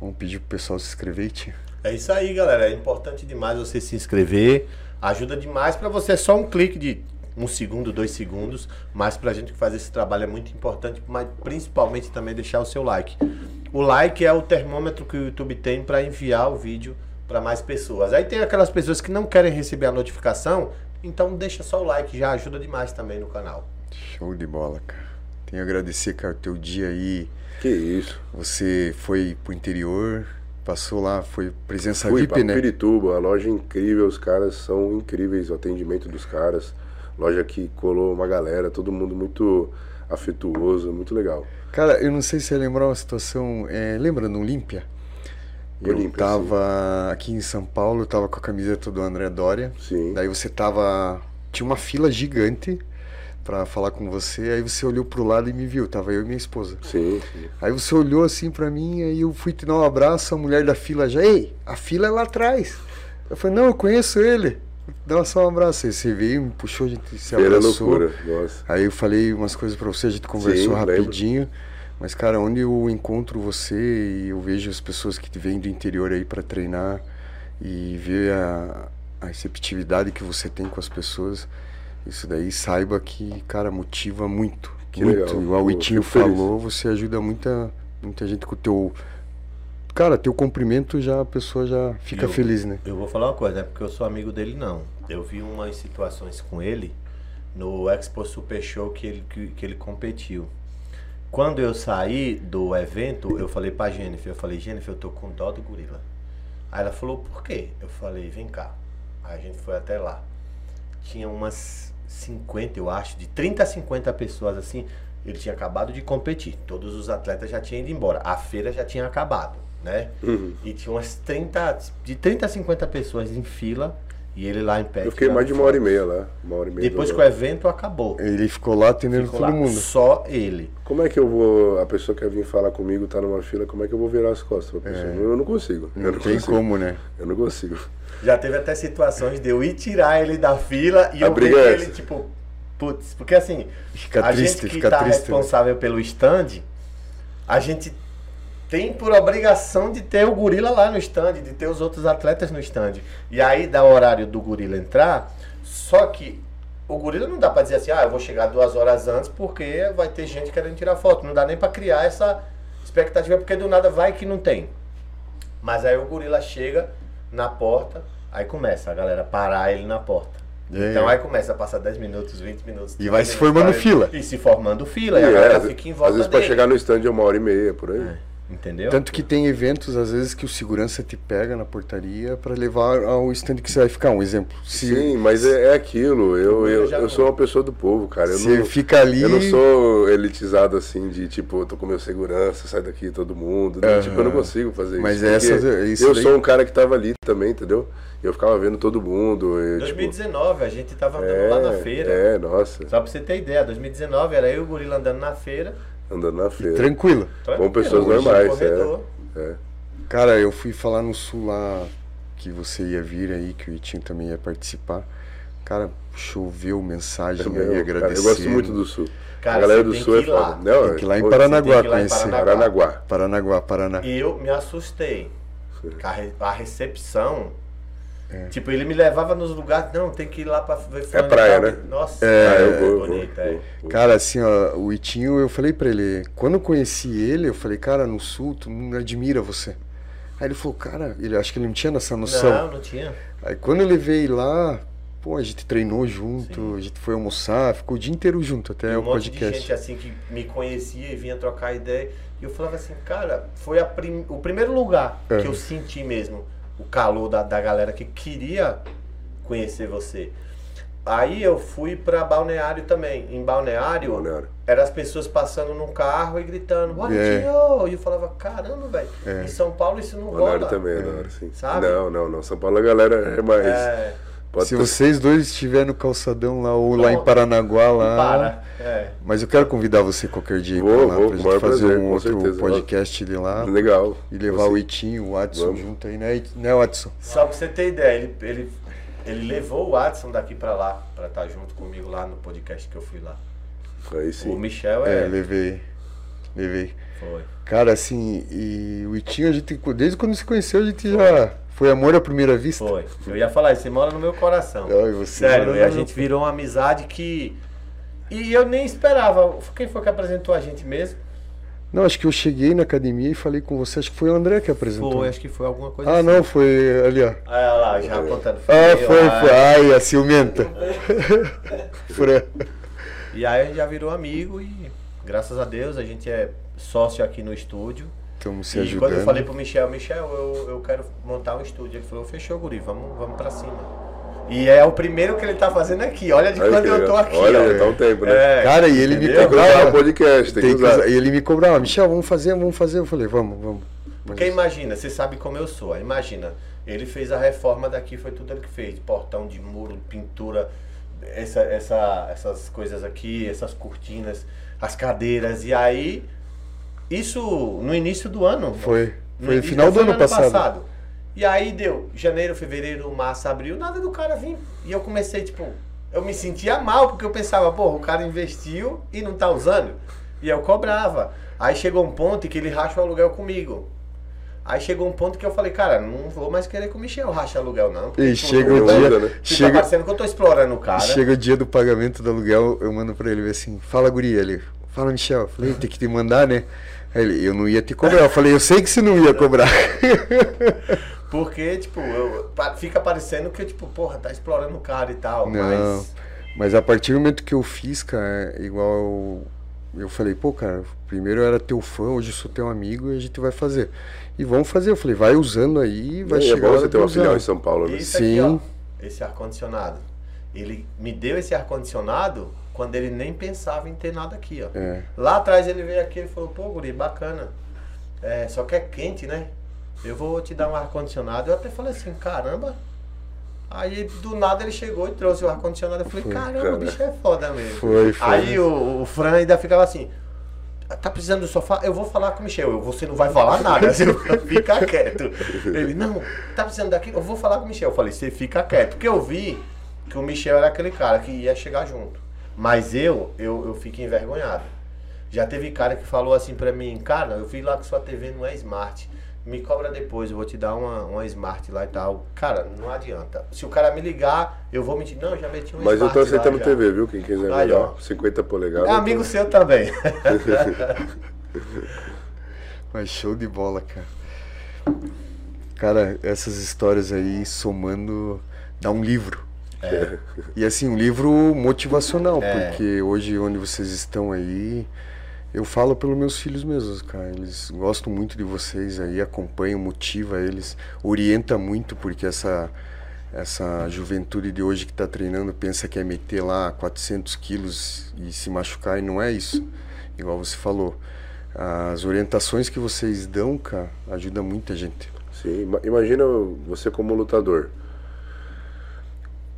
vamos pedir pro pessoal se inscrever, tio. É isso aí, galera. É importante demais você se inscrever. Ajuda demais pra você. É só um clique de um segundo, dois segundos, mas pra gente fazer esse trabalho é muito importante, mas principalmente também deixar o seu like. O like é o termômetro que o YouTube tem para enviar o vídeo para mais pessoas. Aí tem aquelas pessoas que não querem receber a notificação, então deixa só o like, já ajuda demais também no canal. Show de bola, cara. Tenho a agradecer, cara, o teu dia aí. Que isso. Você foi pro interior, passou lá, foi presença Fui VIP, pra né? Pirituba, a loja é incrível, os caras são incríveis, o atendimento dos caras. Loja que colou uma galera, todo mundo muito afetuoso, muito legal. Cara, eu não sei se você lembrar uma situação. É, lembra no Olímpia? Eu Olímpia, tava aqui em São Paulo, eu tava com a camiseta do André Doria. Sim. Daí você tava. Tinha uma fila gigante pra falar com você, aí você olhou pro lado e me viu, tava eu e minha esposa. Sim, sim. Aí você olhou assim pra mim, aí eu fui te dar um abraço, a mulher da fila já, ei, a fila é lá atrás. Eu falei, não, eu conheço ele. Dá só um abraço. Aí você veio, me puxou, a gente se Feira abraçou. loucura, nossa. Aí eu falei umas coisas pra você, a gente conversou Sim, lembro. rapidinho. Mas, cara, onde eu encontro você e eu vejo as pessoas que vêm do interior aí pra treinar e ver a, a receptividade que você tem com as pessoas, isso daí saiba que, cara, motiva muito. Que muito. legal. O Pô, Itinho fico feliz. falou, você ajuda muita, muita gente com o teu. Cara, teu cumprimento já a pessoa já fica Eu- feliz, né? Eu vou falar uma coisa, não é porque eu sou amigo dele, não. Eu vi umas situações com ele no Expo Super Show que ele, que, que ele competiu. Quando eu saí do evento, eu falei pra Jennifer, eu falei, Jennifer, eu tô com dó do gorila. Aí ela falou, por quê? Eu falei, vem cá. Aí a gente foi até lá. Tinha umas 50, eu acho, de 30 a 50 pessoas assim. Ele tinha acabado de competir. Todos os atletas já tinham ido embora. A feira já tinha acabado, né? Uhum. E tinha umas 30, de 30 a 50 pessoas em fila e ele lá em pé. Eu fiquei mais de uma hora e meia lá. Uma hora e meia. Depois que o evento acabou. Ele ficou lá atendendo Ficou todo lá mundo. só ele. Como é que eu vou. A pessoa quer vir falar comigo, tá numa fila, como é que eu vou virar as costas pra pessoa? Eu não consigo. eu É. Não não tem consigo. como, né? Eu não consigo. Já teve até situações de eu ir tirar ele da fila e A eu ver briga é ele, tipo, putz, porque assim, Fica a triste, gente que fica tá triste. né? responsável pelo stand, a gente tem por obrigação de ter o gorila lá no stand, de ter os outros atletas no stand. E aí dá o horário do gorila entrar, só que o gorila não dá pra dizer assim, ah, eu vou chegar duas horas antes porque vai ter gente querendo tirar foto. Não dá nem pra criar essa expectativa, porque do nada vai que não tem. Mas aí o gorila chega na porta, aí começa a galera parar ele na porta. É. Então aí começa a passar 10 minutos, 20 minutos. E 30 vai se formando 40, fila. E se formando fila, e, E a é, galera às- fica em às volta vezes pra dele. chegar no stand é uma hora e meia, por aí. É, entendeu? Tanto que tem eventos, às vezes, que o segurança te pega na portaria pra levar ao stand que você vai ficar. Um exemplo. Se Sim, mas é, é aquilo. Eu, Eu eu, eu sou uma pessoa do povo, cara. Eu você não, fica ali. eu não sou elitizado assim, de tipo, eu tô com meu segurança, sai daqui todo mundo. Não, Aham. Tipo, eu não consigo fazer Mas isso. porque essa- isso eu daí- sou um cara que tava ali também, entendeu? Eu ficava vendo todo mundo. E, tipo, 2019, a gente tava andando é, lá na feira. É, nossa. Só pra você ter ideia, 2019 era eu e o gorila andando na feira. Andando na feira. Tranquilo. Com pessoas normais, no corredor. É. Cara, eu fui falar no sul lá que você ia vir aí, que o Itinho também ia participar. Cara, choveu mensagem É aí agradecendo. eu gosto muito do sul. Cara, a galera você do tem sul que é foda. Não, Tem que ir lá em Paranaguá conhecer. Paranaguá. Paranaguá. Paranaguá, Paraná. Eu me assustei. A, re- recepção. Tipo, ele me levava nos lugares, não, tem que ir lá pra ver e praia, né? Nossa, É, Ah, eu é vou, eu é. vou. Cara, assim, ó, o Itinho, eu falei pra ele, quando eu conheci ele, eu falei, cara, no sul, todo mundo admira você. Aí ele falou, cara, ele acho que ele não tinha essa noção. Não, não tinha. Aí quando eu levei lá, pô, a gente treinou junto, Sim. a gente foi almoçar, ficou o dia inteiro junto, até E o um monte de podcast. gente assim que me conhecia e vinha trocar ideia. E eu falava assim, cara, foi a prim- o primeiro lugar É. que eu senti mesmo o calor da, da galera que queria conhecer você. Aí eu fui pra Balneário também. Em Balneário, Balneário. eram as pessoas passando num carro e gritando, bora É. tio! E eu falava, caramba, velho, em São Paulo isso não Balneário rola. também, é da hora, sim. Sabe? Não, não, não. São Paulo a galera é mais. É, Se ter- vocês dois estiverem no calçadão lá ou lá em. Paranaguá lá. para. É. Mas eu quero convidar você qualquer dia Vou, pra lá vou, pra o gente fazer prazer, um outro certeza. podcast de lá Legal. e levar o Você- Itinho, o Watson Vamos. junto aí, né, né Watson? Só pra você ter ideia, ele, ele, ele levou o Watson daqui pra lá, pra estar junto comigo lá no podcast que eu fui lá. Aí O sim. Michel É, é. levei. Levei. Foi. Cara, assim, e o Itinho, a gente, desde quando se conheceu, a gente já Foi amor à primeira vista? Foi. Eu ia falar, você mora no meu coração. Não, você Sério, e a gente virou uma amizade que. E eu nem esperava. Quem foi que apresentou a gente mesmo? Não, acho que eu cheguei na academia e falei com você, acho que foi o André que apresentou. Foi, acho que foi alguma coisa ah, assim. não, foi ali, ó. Ah, lá, já contando. Ah, foi, foi. Ai, a ciumenta. e aí a gente já virou amigo e graças a Deus a gente é sócio aqui no estúdio. Estamos se e ajudando. quando eu falei pro Michel, Michel, eu, eu quero montar um estúdio. Ele falou, fechou, guri, vamos, vamos pra cima. E é o primeiro que ele tá fazendo aqui. Olha de quando eu tô aqui. Olha, ó. tá um tempo, né? É, Cara, e ele entendeu? me cobrava. podcast, tem, tem que usar. E ele me cobrava, Michel, vamos fazer, vamos fazer. Eu falei, vamos, vamos. Porque imagina, você sabe como eu sou. Imagina, ele fez a reforma daqui, foi tudo ele que fez. Portão de muro, pintura, essa, essa, essas coisas aqui, essas cortinas, as cadeiras. E aí, isso no início do ano. Foi. Foi no final do ano, ano passado. passado. E aí deu janeiro, fevereiro, março, abril, nada do cara vir. E eu comecei, tipo, eu me sentia mal, porque eu pensava, pô, o cara investiu e não tá usando. E eu cobrava. Aí chegou um ponto que ele racha o aluguel comigo. Aí chegou um ponto que eu falei, cara, não vou mais querer que o Michel rache aluguel, não. E tipo, chega o dia. Né? Chega, tá parecendo que eu tô explorando o cara. Chega o dia do pagamento do aluguel, eu mando pra ele assim, fala guria, ele, fala Michel. Eu falei, tem que te mandar, né? Ele, eu não ia te cobrar. Eu falei, eu sei que você não ia cobrar. Porque, tipo, eu, fica parecendo que, tipo, porra, tá explorando o cara e tal. Não, mas... mas a partir do momento que eu fiz, cara, igual eu, eu falei, pô, cara, primeiro eu era teu fã, hoje eu sou teu amigo e a gente vai fazer. E vamos fazer. Eu falei, vai usando aí, vai e chegar. É bom você ter uma filial em São Paulo, né? Isso Sim. Aqui, ó, esse ar-condicionado. Ele me deu esse ar-condicionado quando ele nem pensava em ter nada aqui, ó. É. Lá atrás ele veio aqui e falou, pô, guri, bacana. É, só que é quente, né? eu vou te dar um ar-condicionado. Eu até falei assim, caramba. Aí do nada ele chegou e trouxe o ar-condicionado. Eu falei, caramba, cara. o bicho é foda mesmo. Foi, foi. Aí o, o Fran ainda ficava assim, tá precisando do sofá? Eu vou falar com o Michel. Eu, você não vai falar nada, você fica quieto. Ele, não, tá precisando daquilo? Eu vou falar com o Michel. Eu falei, você fica quieto. Porque eu vi que o Michel era aquele cara que ia chegar junto. Mas eu, eu, eu fico envergonhado. Já teve cara que falou assim pra mim, cara, eu vi lá que sua TV não é smart me cobra depois, eu vou te dar uma, uma smart lá e tal. Cara, não adianta. Se o cara me ligar, eu vou mentir. Não, eu já meti uma Mas smart eu tô aceitando lá, TV, viu? Quem quiser Aí, ver, ó. 50 polegadas. É amigo tô... seu também. Mas show de bola, cara. Cara, essas histórias aí somando dá um livro. É. E assim, um livro motivacional, É. porque hoje onde vocês estão aí, eu falo pelos meus filhos mesmos, cara. Eles gostam muito de vocês aí, acompanham, motiva eles, orienta muito, porque essa essa juventude de hoje que está treinando pensa que é meter lá 400 quilos e se machucar, e não é isso. Igual você falou. As orientações que vocês dão, cara, ajuda muita gente. Sim, ima- imagina você como lutador.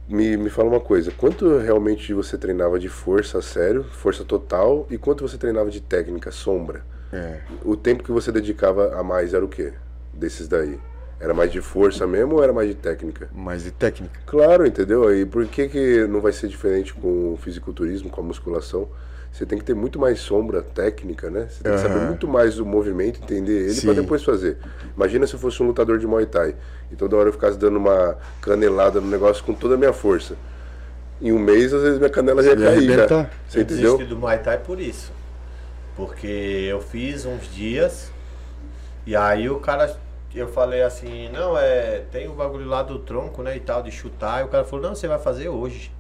Me, me fala uma coisa, quanto realmente você treinava de força sério, força total, e quanto você treinava de técnica, sombra? É. O tempo que você dedicava a mais era o quê? Desses daí? Era mais de força mesmo ou era mais de técnica? Mais de técnica. Claro, entendeu? E por que, que não vai ser diferente com o fisiculturismo, com a musculação? Você tem que ter muito mais sombra técnica, né? Você tem que saber muito mais do movimento, entender ele para depois fazer. Imagina se eu fosse um lutador de Muay Thai e toda hora eu ficasse dando uma canelada no negócio com toda a minha força. Em um mês, às vezes minha canela já ia cair. Já. arrebentar. Você eu entendeu? desisti do Muay Thai por isso. Porque eu fiz uns dias e aí o cara, eu falei assim, não, é, tem o bagulho lá do tronco, né, e tal, de chutar. E o cara falou, não, você vai fazer hoje.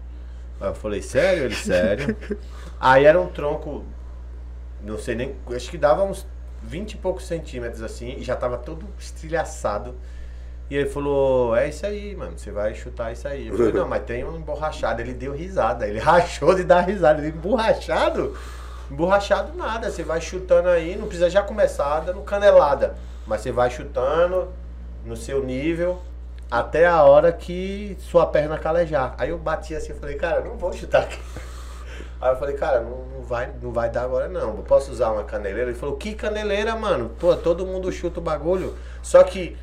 Aí eu falei, sério? Ele, sério. aí era um tronco, não sei nem, acho que dava uns 20 e poucos centímetros assim, e já tava todo estilhaçado. E ele falou, é isso aí, mano, você vai chutar isso aí. Eu falei, não, mas tem um emborrachado. Ele deu risada, ele rachou de dar risada. Ele, emborrachado? Emborrachado nada, você vai chutando aí, não precisa já começar dando canelada. Mas você vai chutando no seu nível até a hora que sua perna calejar. Aí eu bati assim, falei, cara, não vou chutar aqui. Aí eu falei, cara, não, não vai, não vai dar agora não. Eu posso usar uma caneleira? Ele falou, que caneleira, mano? Pô, todo mundo chuta o bagulho. Só que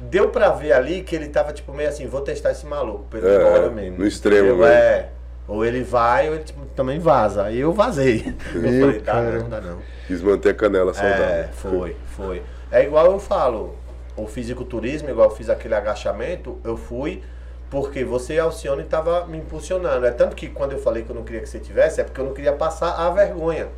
deu pra ver ali que ele tava tipo meio assim, vou testar esse maluco, pra ele É, embora mesmo. no extremo, Entendeu? né? É. Ou ele vai, ou ele tipo, também vaza. Aí eu vazei. Eu falei, dá cara. não, dá não. Quis manter a canela É, saudável. foi, foi. É igual eu falo, o fisiculturismo, igual eu fiz aquele agachamento, eu fui porque você e Alcione estava me impulsionando. É tanto que quando eu falei que eu não queria que você tivesse, é porque eu não queria passar a vergonha.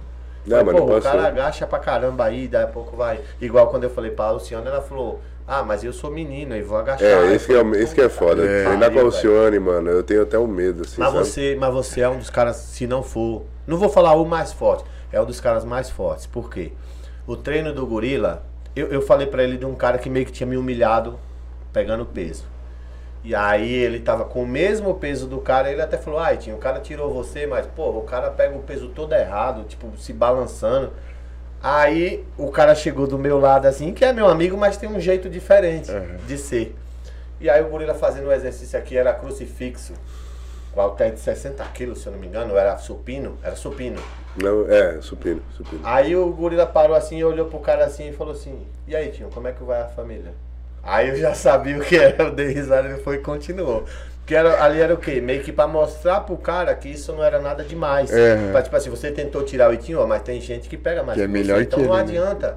Não, mas, pô, o cara agacha pra caramba aí, daí a pouco vai. Igual quando eu falei pra Alcione, ela falou, ah, mas eu sou menino e vou agachar. É, esse, que é, esse que é foda. É. Treinar com a Alcione, mano, eu tenho até um medo, assim, mas Você, mas você é um dos caras, se não for, não vou falar o mais forte, é um dos caras mais fortes. Por quê? O treino do gorila, eu, eu falei para ele de um cara que meio que tinha me humilhado pegando peso. E aí ele tava com o mesmo peso do cara, ele até falou, ai, tinha, o cara tirou você, mas, pô, o cara pega o peso todo errado, tipo, se balançando. Aí o cara chegou do meu lado assim, que é meu amigo, mas tem um jeito diferente uhum. de ser. E aí o gorila fazendo o exercício aqui era crucifixo. Com halter de 60 quilos, se eu não me engano, era supino, era supino. Não, é, supino, supino. Aí o gorila parou assim, olhou pro cara assim e falou assim, e aí, tio, como é que vai a família? Aí eu já sabia o que era, eu dei risada e foi e continuou. Porque era, ali era o quê? Meio que pra mostrar pro cara que isso não era nada demais. É. Pra, tipo assim, você tentou tirar o itinho, ó, mas tem gente que pega mais que é melhor você, Então não ele, né? adianta, né?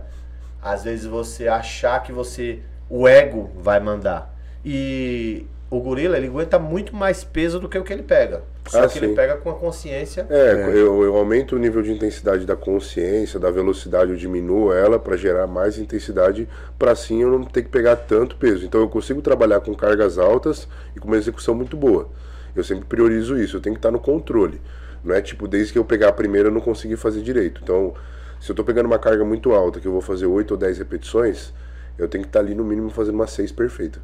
às vezes, você achar que você. O ego vai mandar. E o gorila ele aguenta muito mais peso do que o que ele pega. Só ah, que sim. ele pega com a consciência. É, é. Eu, eu, aumento o nível de intensidade da consciência, da velocidade, eu diminuo ela para gerar mais intensidade, para assim eu não ter que pegar tanto peso. Então eu consigo trabalhar com cargas altas e com uma execução muito boa. Eu sempre priorizo isso, eu tenho que estar no controle. Não é tipo, desde que eu pegar a primeira eu não consegui fazer direito. Então, se eu estou pegando uma carga muito alta, que eu vou fazer 8 ou 10 repetições, eu tenho que estar ali no mínimo fazendo uma 6 perfeita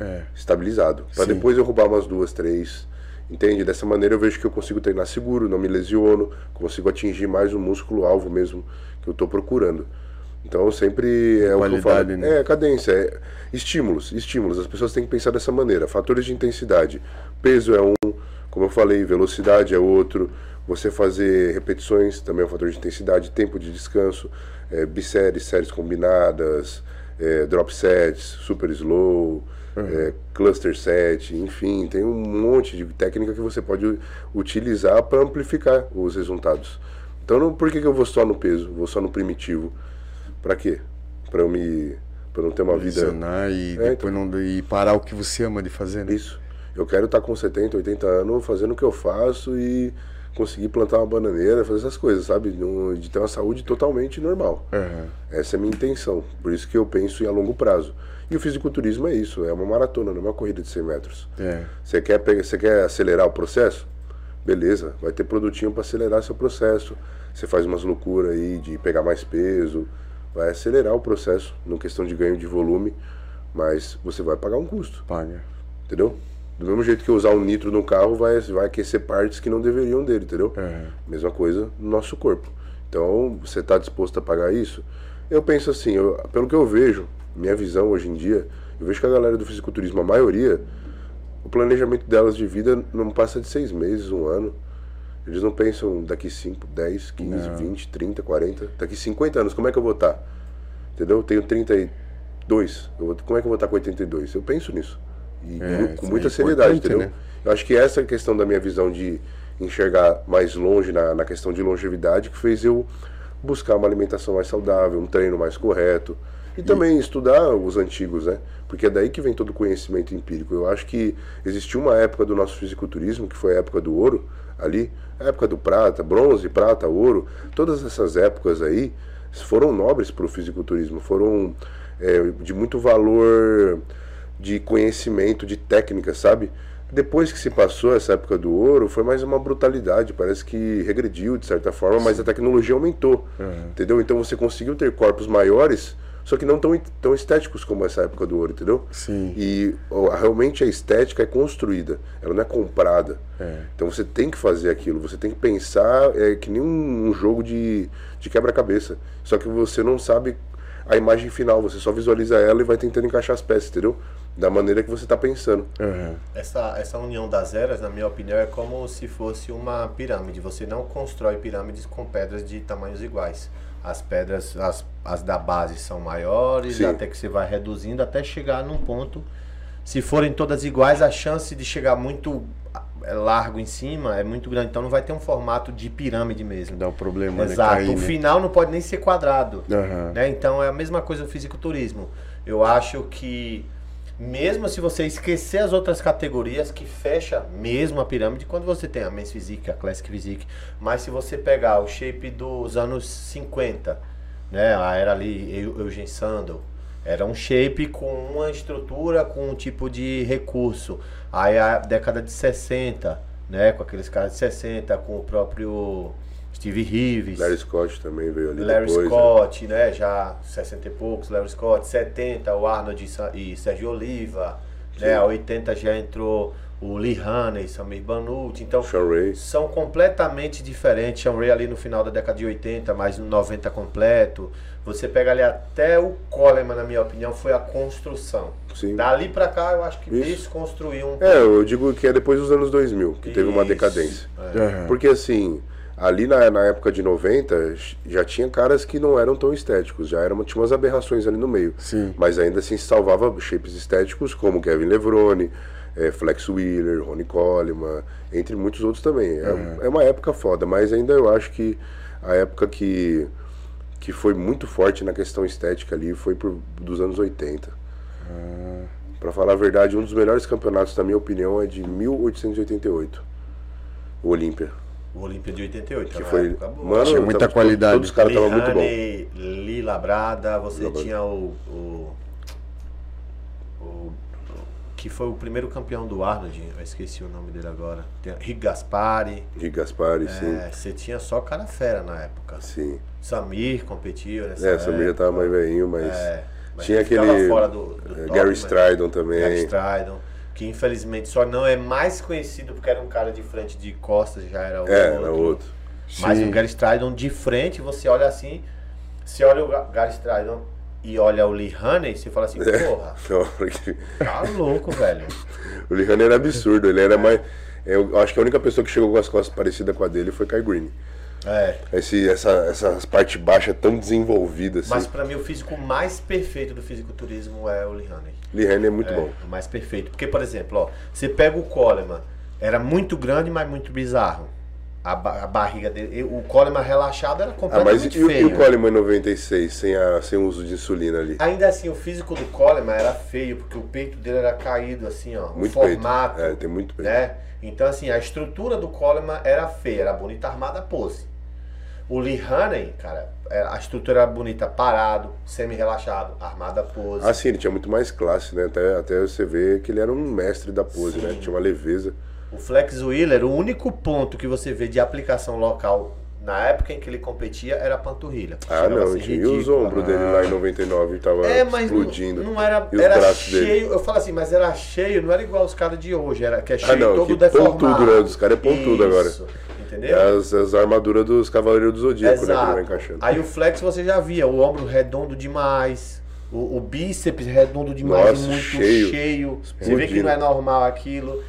é. estabilizado. Para depois eu roubar umas duas, três. Entende? Dessa maneira eu vejo que eu consigo treinar seguro, não me lesiono, consigo atingir mais o músculo alvo mesmo que eu estou procurando. Então sempre é o que eu falo. Né? É, cadência, é estímulos, estímulos. As pessoas têm que pensar dessa maneira. Fatores de intensidade. Peso é um, como eu falei, velocidade é outro. Você fazer repetições também é um fator de intensidade, tempo de descanso, é, bisséries, séries combinadas, é, drop sets, super slow, uhum. é, cluster set, enfim, tem um monte de técnica que você pode utilizar para amplificar os resultados. Então, não, por que, que eu vou só no peso? Vou só no primitivo? Para quê? Para eu me para não ter uma vida e é, depois então... não e parar o que você ama de fazer, né? Isso. Eu quero estar tá com 70, 80 anos fazendo o que eu faço e conseguir plantar uma bananeira, fazer essas coisas, sabe? De ter uma saúde totalmente normal. Uhum. Essa é a minha intenção. Por isso que eu penso em a longo prazo. E o fisiculturismo é isso, é uma maratona, não é uma corrida de 100 metros. É. Você quer, você quer acelerar o processo? Beleza, vai ter produtinho para acelerar seu processo. Você faz umas loucuras aí de pegar mais peso, vai acelerar o processo, não questão de ganho de volume, mas você vai pagar um custo. Paga. Entendeu? Do mesmo jeito que usar um nitro no carro vai, vai aquecer partes que não deveriam dele, entendeu? É. Mesma coisa no nosso corpo. Então, você está disposto a pagar isso? Eu penso assim, eu, pelo que eu vejo, minha visão hoje em dia, eu vejo que a galera do fisiculturismo, a maioria, o planejamento delas de vida não passa de seis meses, um ano. Eles não pensam daqui 5, 10, 15, não. 20, 30, 40. Daqui 50 anos, como é que eu vou estar? Tá? Entendeu? Eu tenho 32. Eu vou, como é que eu vou estar tá com 82? Eu penso nisso. E é, com, muita é seriedade, entendeu? Né? Eu acho que essa questão da minha visão de enxergar mais longe na, na questão de longevidade que fez eu buscar uma alimentação mais saudável, um treino mais correto. E, e também estudar os antigos, né? Porque é daí que vem todo o conhecimento empírico. Eu acho que existiu uma época do nosso fisiculturismo, que foi a época do ouro, ali, a época do prata, bronze, prata, ouro, todas essas épocas aí foram nobres para o fisiculturismo, foram é, de muito valor de conhecimento, de técnica, sabe? Depois que se passou essa época do ouro, foi mais uma brutalidade, parece que regrediu de certa forma, Sim. mas a tecnologia aumentou, uhum. entendeu? Então você conseguiu ter corpos maiores, só que não tão, tão estéticos como essa época do ouro, entendeu? Sim. E realmente a estética é construída, ela não é comprada. É. Então você tem que fazer aquilo, você tem que pensar, é que nem um, um jogo de, de quebra-cabeça. Só que você não sabe a imagem final, você só visualiza ela e vai tentando encaixar as peças, entendeu? Da maneira que você está pensando. Uhum. Essa, essa união das eras, na minha opinião, é como se fosse uma pirâmide. Você não constrói pirâmides com pedras de tamanhos iguais. As pedras, as, as da base são maiores, Sim. até que você vai reduzindo até chegar num ponto. Se forem todas iguais, a chance de chegar muito é largo em cima, é muito grande, então não vai ter um formato de pirâmide mesmo. Dá o um problema, Exato. né? Cair, o né? final não pode nem ser quadrado. Uhum. Né? Então é a mesma coisa do fisiculturismo. Eu acho que mesmo se você esquecer as outras categorias que fecha mesmo a pirâmide, quando você tem a Men's Physique, a Classic Physique, mas se você pegar o shape dos anos 50, né, era ali Eugene Sandel, era um shape com uma estrutura, com um tipo de recurso. Aí a década de 60, né, com aqueles caras de 60, com o próprio Steve Reeves. Larry Scott também veio ali Larry depois, Scott, né? né? Já 60 e poucos, Larry Scott, 70, o Arnold e Sérgio Oliva, Sim. né? A 80 já entrou o Lee Haney, Samir Banucci, então são completamente diferentes. Sean Ray ali no final da década de 80, mais no 90 completo. Você pega ali até o Coleman, na minha opinião, foi a construção. Sim. Dali pra cá, eu acho que desconstruiu um. É, eu digo que é depois dos anos 2000 que Isso. teve uma decadência. É. Porque assim, ali na, na época de 90 já tinha caras que não eram tão estéticos, já eram, tinha umas aberrações ali no meio. Sim. Mas ainda assim se salvava shapes estéticos como Kevin Levrone, é, Flex Wheeler, Ronnie Coleman, entre muitos outros também. É, uhum. é, uma época foda, mas ainda eu acho que a época que, que foi muito forte na questão estética ali foi por, dos anos 80. Uhum. Para falar a verdade, um dos melhores campeonatos, na minha opinião, é de 1888, o Olímpia. O Olímpia de 88, que foi. Mano, tinha muita qualidade. Todos os caras estavam muito bom. Lila Brada, você tinha o, o, o, que foi o primeiro campeão do Arnold, eu esqueci o nome dele agora. Rick Gaspari. Rick Gaspari, é, sim. Você tinha só cara fera na época. Sim. Samir competiu nessa É, época. Samir já tava mais velhinho, mas, é, mas tinha aquele fora do, do é, top, Gary Stridon também. Gary Stridon que infelizmente só não é mais conhecido porque era um cara de frente de costas, já era outro. É, era outro. Mas Sim. o Gary Stridon de frente, você olha assim, você olha o Gary Stridon e olha o Lee Haney, você fala assim, É. porra, tá louco, velho. o Lee Haney era absurdo, ele era mais... Eu acho que a única pessoa que chegou com as costas parecidas com a dele foi Kai Green. É. Esse, essa, essa parte baixa tão desenvolvida assim. Mas pra mim o físico mais perfeito do fisiculturismo é o. Lee Haney é muito É, bom. o mais perfeito. Porque, por exemplo, ó, você pega o Coleman, era muito grande, mas muito bizarro. A, ba- a barriga dele. O Coleman relaxado era Ah, mas completamente e, o- e feio. o Coleman 96, sem, a, sem o uso de insulina ali? Ainda assim, o físico do Coleman era feio, porque o peito dele era caído, assim, ó. Muito o formato. peito. É, tem muito peito. né? Então, assim, a estrutura do Coleman era feia, era bonita armada pose. O Lee Haney, cara, é, a estrutura era bonita parado, semi-relaxado, armada pose. Ah, sim, ele tinha muito mais classe, né? Até, até você ver que ele era um mestre da pose, Sim. né? Tinha uma leveza. O Flex Wheeler, o único ponto que você vê de aplicação local na época em que ele competia era a panturrilha. Ah, não. E os ombros dele lá em 99 tava É, mas explodindo. não, não era, E os era braços cheio. dele. Eu falo assim, mas era cheio, não era igual os caras de hoje, era que é cheio Ah, não, todo que deformado. pontudo, né? Os caras é pontudo agora. Entendeu? As, as armaduras dos Cavaleiros do Zodíaco, né? Que vai Exato. encaixando. Aí o flex você já via, o ombro redondo demais, o, o bíceps redondo demais Nossa, muito cheio. cheio. Você vê que não é normal aquilo.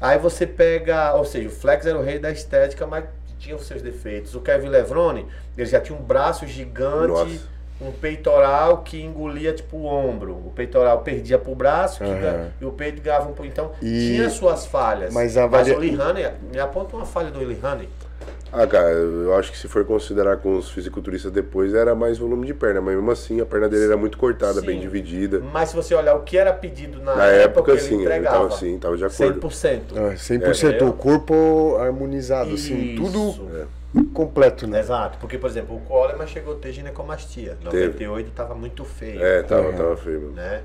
Aí você pega, ou seja, o flex era o rei da estética, mas tinha os seus defeitos. O Kevin Levrone, ele já tinha um braço gigante, Nossa. Um peitoral que engolia tipo o ombro. O peitoral perdia pro braço ga- e o peito ganhava um pouco. Então E- tinha suas falhas. Mas a varia- o Lee Haney, me aponta uma falha do Lee Haney. Ah, cara, eu acho que se for considerar com os fisiculturistas depois, era mais volume de perna, mas mesmo assim a perna dele era muito cortada, Sim. bem dividida. Mas se você olhar o que era pedido na, Na época, ele sim, ele entregava. tava assim, tava de acordo. 100%. É, 100% É. o corpo harmonizado, assim, Isso. tudo completo, né? Exato, porque, por exemplo, o Coleman chegou a ter ginecomastia. Em 98 tava muito feio. É, tava, É. tava feio mesmo. Né?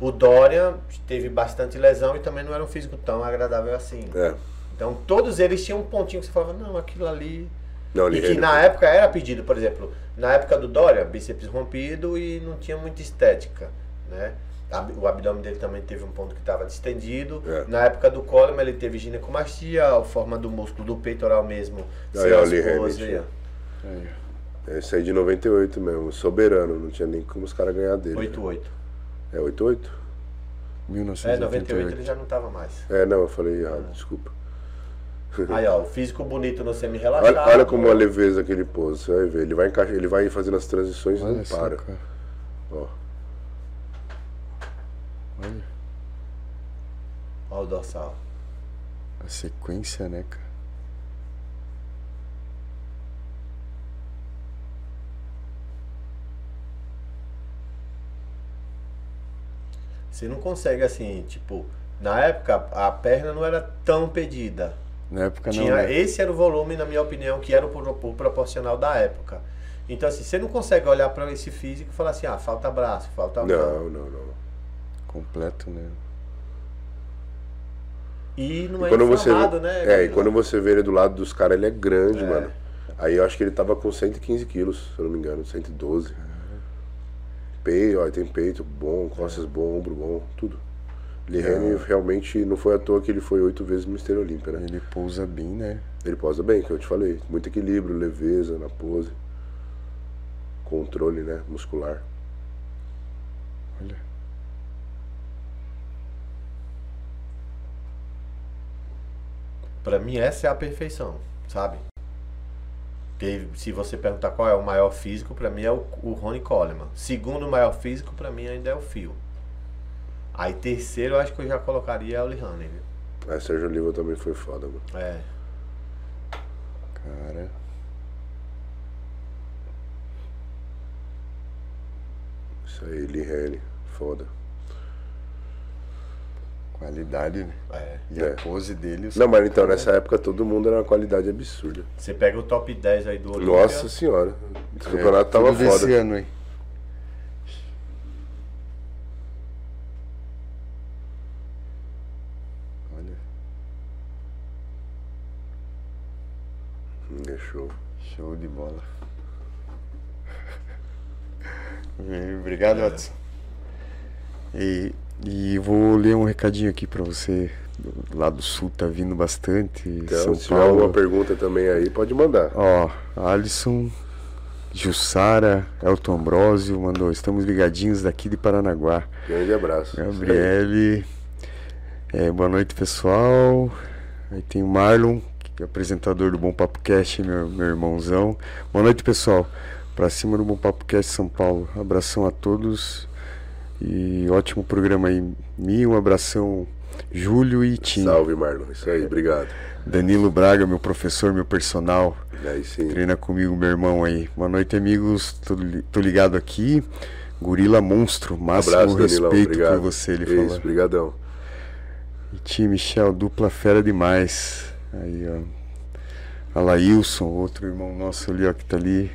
O Dorian teve bastante lesão e também não era um físico tão agradável assim. É. Então todos eles tinham um pontinho que você falava, não, aquilo ali. Não, E que na época era pedido, por exemplo, na época do Dória, bíceps rompido e não tinha muita estética, né? O abdômen dele também teve um ponto que estava distendido. É. Na época do Coleman ele teve ginecomastia, a forma do músculo do peitoral mesmo. Aí, sem ó, as Lee poses, Hamilton. aí. Aí. Aí de 98 mesmo, soberano, não tinha nem como os caras ganhar dele. 8-8. É 88? É, 98 ele 1988. já não tava mais. É, não, eu falei errado, desculpa. Aí, ó, o físico bonito no semi-relaxado. Olha, olha como a leveza que ele pôs, você vai ver. Ele vai, encaixar, ele vai fazendo as transições e não para. cara. Ó. Olha. Olha o dorsal. A sequência, né, cara? Você não consegue assim, tipo, na época a perna não era tão pedida. Na época Tinha, não. Né? Esse era o volume, na minha opinião, que era o, o proporcional da época. Então, assim, você não consegue olhar para esse físico e falar assim, ah, falta braço, falta Não, não, não. Completo, né? E não e quando é você né? É, e quando você vê ele do lado dos caras, ele é grande, É. mano. Aí eu acho que ele tava com 115 quilos, se eu não me engano, 112. Peito, ó, tem peito bom, costas bom, ombro bom, tudo. Lihane realmente não foi à toa que ele foi oito vezes Mister Olímpia, né? Ele pousa bem, né? Ele posa bem, que eu te falei. Muito equilíbrio, leveza na pose. Controle, né? Muscular. Olha. Pra mim, essa é a perfeição, sabe? Porque se você perguntar qual é o maior físico, pra mim é o, o Ronnie Coleman. Segundo maior físico, pra mim ainda é o Phil. Aí terceiro, eu acho que eu já colocaria o Lihane, viu? A Sérgio Oliva também foi foda, mano. É. Cara. Isso aí, Lihane, foda. Qualidade, né? é. E É. a pose dele. Não, mas então, nessa época todo mundo era uma qualidade absurda. Você pega o top 10 aí do Olímpia. Nossa senhora. Esse É, campeonato tava tudo desse foda. ano, hein? Olha, Hum, É show. show de bola. Obrigado, É. Watson. E, e vou ler um recadinho aqui pra você. Lado do sul tá vindo bastante. Então, São se tiver Paulo. alguma pergunta também aí, pode mandar. Ó, Alisson, Jussara, Elton Ambrosio mandou, estamos ligadinhos daqui de Paranaguá. Grande abraço. Gabriele, é, boa noite pessoal. Aí tem o Marlon, que é apresentador do Bom Papo Cast, meu, meu irmãozão. Boa noite pessoal, pra cima do Bom Papo Cast São Paulo. Abração a todos e ótimo programa aí. Mi, um abração, Júlio e Tim. Salve, Marlon. Isso aí, obrigado. Danilo Braga, meu professor, meu personal. Aí sim. Treina comigo, meu irmão aí. Boa noite, amigos. Tô, tô ligado aqui. Gorila Monstro. Máximo Abraço, Danilão. respeito Obrigado. por você, ele Isso, falou. brigadão. E time Michel, dupla fera demais. Aí, ó. Alailson, outro irmão nosso ali, ó, que tá ali.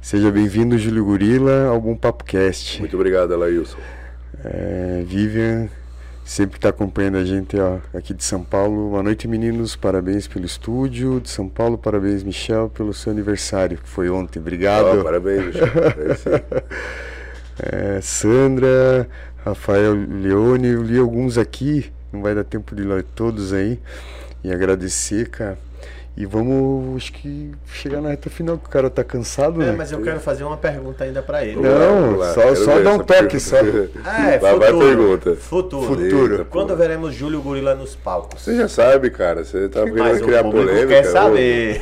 Seja bem-vindo, Júlio Gorila, ao Bom Papo Cast. Muito obrigado, Alailson. É, Vivian, sempre tá acompanhando a gente ó, aqui de São Paulo. Boa noite, meninos. Parabéns pelo estúdio de São Paulo. Parabéns, Michel, pelo seu aniversário, que foi ontem. Obrigado. Ó, parabéns. Aí sim. É, Sandra, Rafael Leone, eu li alguns aqui, não vai dar tempo de ler todos aí. E agradecer, cara. E vamos, acho que chegar na reta final, que o cara tá cansado, É, né? mas eu quero fazer uma pergunta ainda pra ele. Não, lá, só- só dá um toque, pergunta. É, Vai, vai futuro. pergunta. Futuro. Futuro. Eita, Quando veremos Júlio Gorila nos palcos? Você já sabe, cara. Você tá querendo criar polêmica. quer né? saber.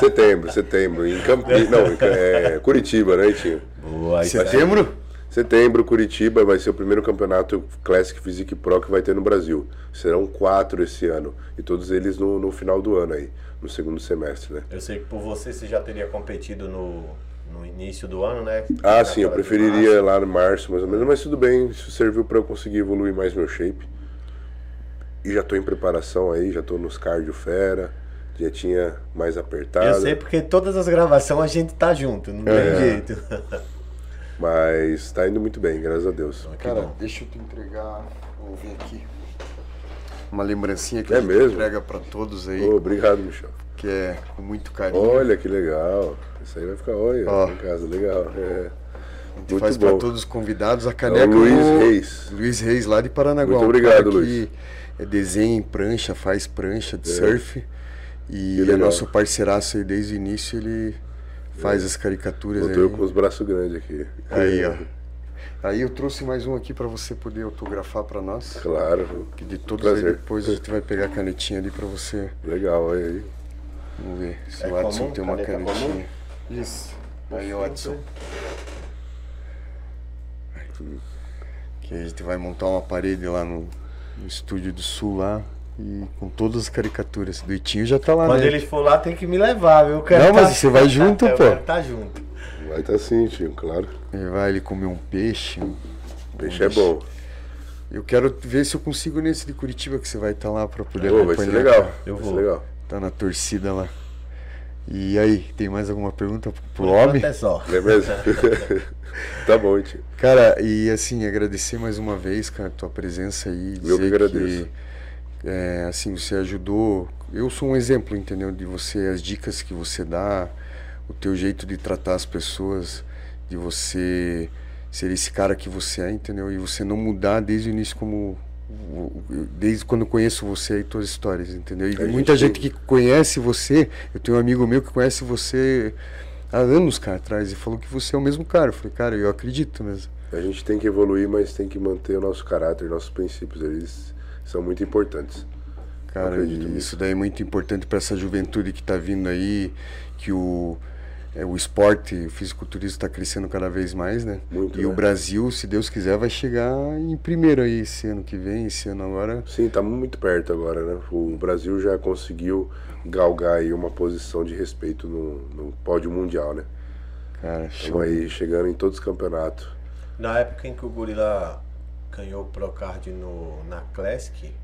Setembro, setembro. Em Campinas. Não, em é, Curitiba, né, Itinho? Boa. Setembro? Setembro, Curitiba vai ser o primeiro campeonato Classic Physique Pro que vai ter no Brasil. Serão quatro esse ano. E todos eles no, no final do ano aí, no segundo semestre, né? Eu sei que por você você já teria competido no, no início do ano, né? Ah, sim, eu preferiria lá no março, mais ou menos, mas tudo bem, isso serviu para eu conseguir evoluir mais meu shape. E já tô em preparação aí, já tô nos cardio fera, já tinha mais apertado. Eu sei porque todas as gravações a gente tá junto, não tem É. jeito. Mas tá indo muito bem, graças a Deus. Que Cara, bom. deixa eu te entregar, ver aqui. Uma lembrancinha que É a gente mesmo? entrega pra todos aí, Ô, obrigado, Michel. que é com muito carinho. Olha que legal. Isso aí vai ficar, olha, Ó. em casa, legal. É. A gente Muito faz pra todos os convidados a É caneca. o Luiz no- Reis. Luiz Reis, lá de Paranaguá. Muito um obrigado, cara que Luiz. é desenha em prancha, faz prancha de É. surf. E é nosso parceiraço aí desde o início, ele faz as caricaturas Botou eu aí. com os braços grandes aqui. Aí, ó. Aí eu trouxe mais um aqui pra você poder autografar pra nós. Claro. Que de todos aí Prazer. depois a gente vai pegar a canetinha ali pra você. Legal, olha aí. Vamos ver se É o Watson comum? tem uma Caneta canetinha. comum? Isso. Aí, Watson. Que a gente vai montar uma parede lá no, no estúdio do sul lá. E com todas as caricaturas. Do Itinho já tá lá, Quando né? ele for lá, tem que me levar, viu? Eu quero Não, mas tá- você vai junto, Eu pô. quero tá junto. Vai estar sim, tio, claro. Ele vai ele comer um peixe. um- Peixe é bom. Eu quero ver se eu consigo nesse de Curitiba que você vai estar lá pra poder Pô, vai ser acompanhar. legal. Eu vai vou. ser legal. Tá na torcida lá. E aí, tem mais alguma pergunta pro Por homem? É só. Não é mesmo? tá bom, tio. Cara, e assim, agradecer mais uma vez, cara, tua presença aí. Eu que agradeço. que, é, assim, você ajudou. Eu sou um exemplo, entendeu? De você, as dicas que você dá, o teu jeito de tratar as pessoas, de você ser esse cara que você é, entendeu? E você não mudar desde o início como. Desde quando eu conheço você e tuas histórias, entendeu? E gente muita gente tem- que conhece você, eu tenho um amigo meu que conhece você há anos, cara, atrás, e falou que você é o mesmo cara. Eu falei, cara, eu acredito mesmo. A gente tem que evoluir, mas tem que manter o nosso caráter, nossos princípios. Eles são muito importantes. Cara, isso daí é muito importante para essa juventude que está vindo aí, que o, é, o esporte, o fisiculturismo está crescendo cada vez mais, né? Muito, e né? o Brasil, se Deus quiser, vai chegar em primeiro aí esse ano que vem, esse ano agora. Sim, estamos muito perto agora, né? O Brasil já conseguiu galgar aí uma posição de respeito no, no pódio mundial, né? Cara. Estamos aí chegando em todos os campeonatos. Na época em que o Gorila ganhou o Procard no, na Classic,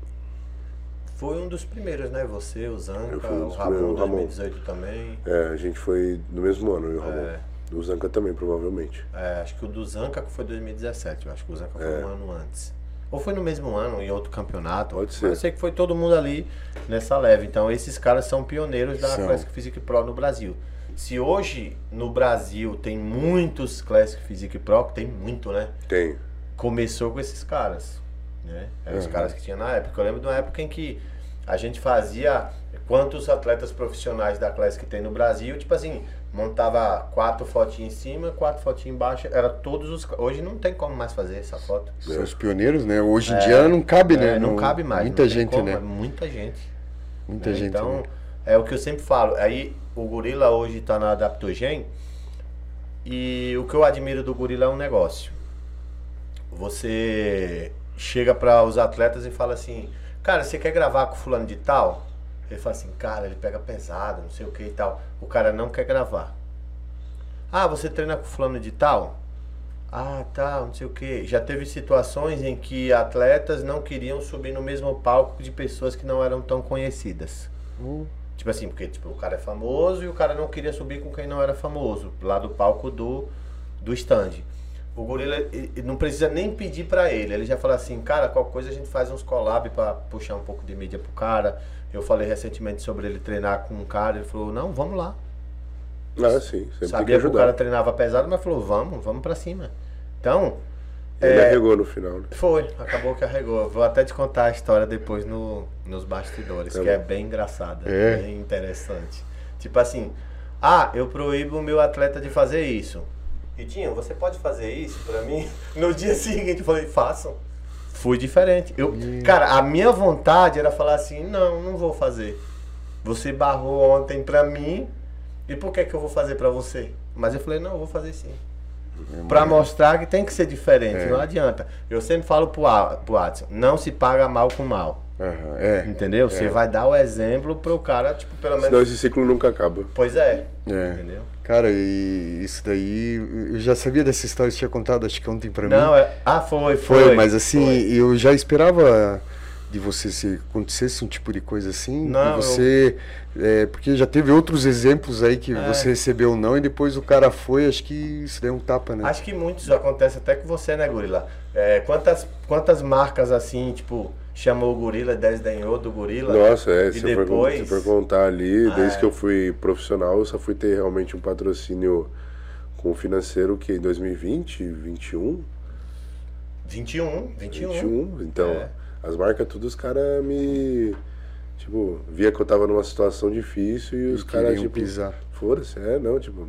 foi um dos primeiros, né? Você, o Zanca, um o Ramon primeiros, o Ramon. 2018 também. É, a gente foi no mesmo ano, eu e o Ramon. É. O Zanca também, provavelmente. É, acho que o do Zanca foi 2017, eu acho que o Zanca foi É. um ano antes. Ou foi no mesmo ano, em outro campeonato. Pode Mas ser. Eu sei que foi todo mundo ali nessa leve. Então esses caras são pioneiros da São. Classic Physique Pro no Brasil. Se hoje no Brasil tem muitos Classic Physique Pro, que tem muito, né? Tem. começou com esses caras, né? Eram os Uhum. caras que tinha na época. Eu lembro de uma época em que a gente fazia quantos atletas profissionais da classe que tem no Brasil, tipo assim, montava quatro fotinhos em cima, quatro fotinhos embaixo, era todos os. Hoje não tem como mais fazer essa foto. São os pioneiros, né? Hoje em dia não cabe, né? É, não, cabe mais. Muita não gente, como, né? é Muita gente. Muita né? gente. Então, né? É o que eu sempre falo. Aí o gorila hoje tá na Adaptogen e o que eu admiro do gorila é um negócio. Você chega para os atletas e fala assim: "Cara, você quer gravar com fulano de tal?" Ele fala assim: "Cara, ele pega pesado, não sei o que e tal". O cara não quer gravar. Ah, você treina com fulano de tal? Ah, tá, não sei o que. Já teve situações em que atletas não queriam subir no mesmo palco de pessoas que não eram tão conhecidas. Hum, Tipo assim, porque tipo, o cara é famoso e o cara não queria subir com quem não era famoso, lá do palco do, do stand. O gorila ele- ele não precisa nem pedir pra ele, ele já fala assim, cara, qualquer coisa a gente faz uns collab pra puxar um pouco de mídia pro cara. Eu falei recentemente sobre ele treinar com um cara, ele falou, não, vamos lá. Ah, sim. Sempre tem que Sabia que, o cara treinava pesado, mas falou, vamos, vamos pra cima. Então, Ele é, arregou no final, né? foi, acabou que arregou. Vou até te contar a história depois no, nos bastidores, Tá que é bem engraçada, É? bem interessante. Tipo assim, ah, eu proíbo o meu atleta de fazer isso. Ritinho, você pode fazer isso pra mim? No dia seguinte eu falei, façam. Fui diferente. Eu, cara, a minha vontade era falar assim, não, não vou fazer. Você barrou ontem pra mim, e por que que eu vou fazer pra você? Mas eu falei, não, eu vou fazer sim. Pra mostrar que tem que ser diferente, É. não adianta. Eu sempre falo pro, pro Adson, não se paga mal com mal. aham, é. Entendeu? Você vai dar o exemplo pro cara, tipo, pelo menos. Senão esse ciclo nunca acaba. Pois é. É. Entendeu? Cara, e isso daí, eu já sabia dessa história, você tinha contado, acho que ontem pra mim. Não, é. Ah, foi, foi. Foi, mas assim, foi. eu já esperava de você se acontecesse um tipo de coisa assim, Não, você, é, porque já teve outros exemplos aí que É. você recebeu não e depois o cara foi, acho que isso é um tapa, né? Acho que muitos acontece até com você, né, Gorila? É, quantas, quantas marcas assim, tipo, chamou o Gorila, desdenhou do Gorila? Nossa, é, E se, depois- se for contar ali, Ah, desde é. que eu fui profissional, eu só fui ter realmente um patrocínio com o financeiro que em 2020, 21, 21, 21. 21. Então, É. as marcas, tudo os caras me. Tipo, via que eu tava numa situação difícil e os E caras, tipo. pisar. Foda-se, é, não, tipo.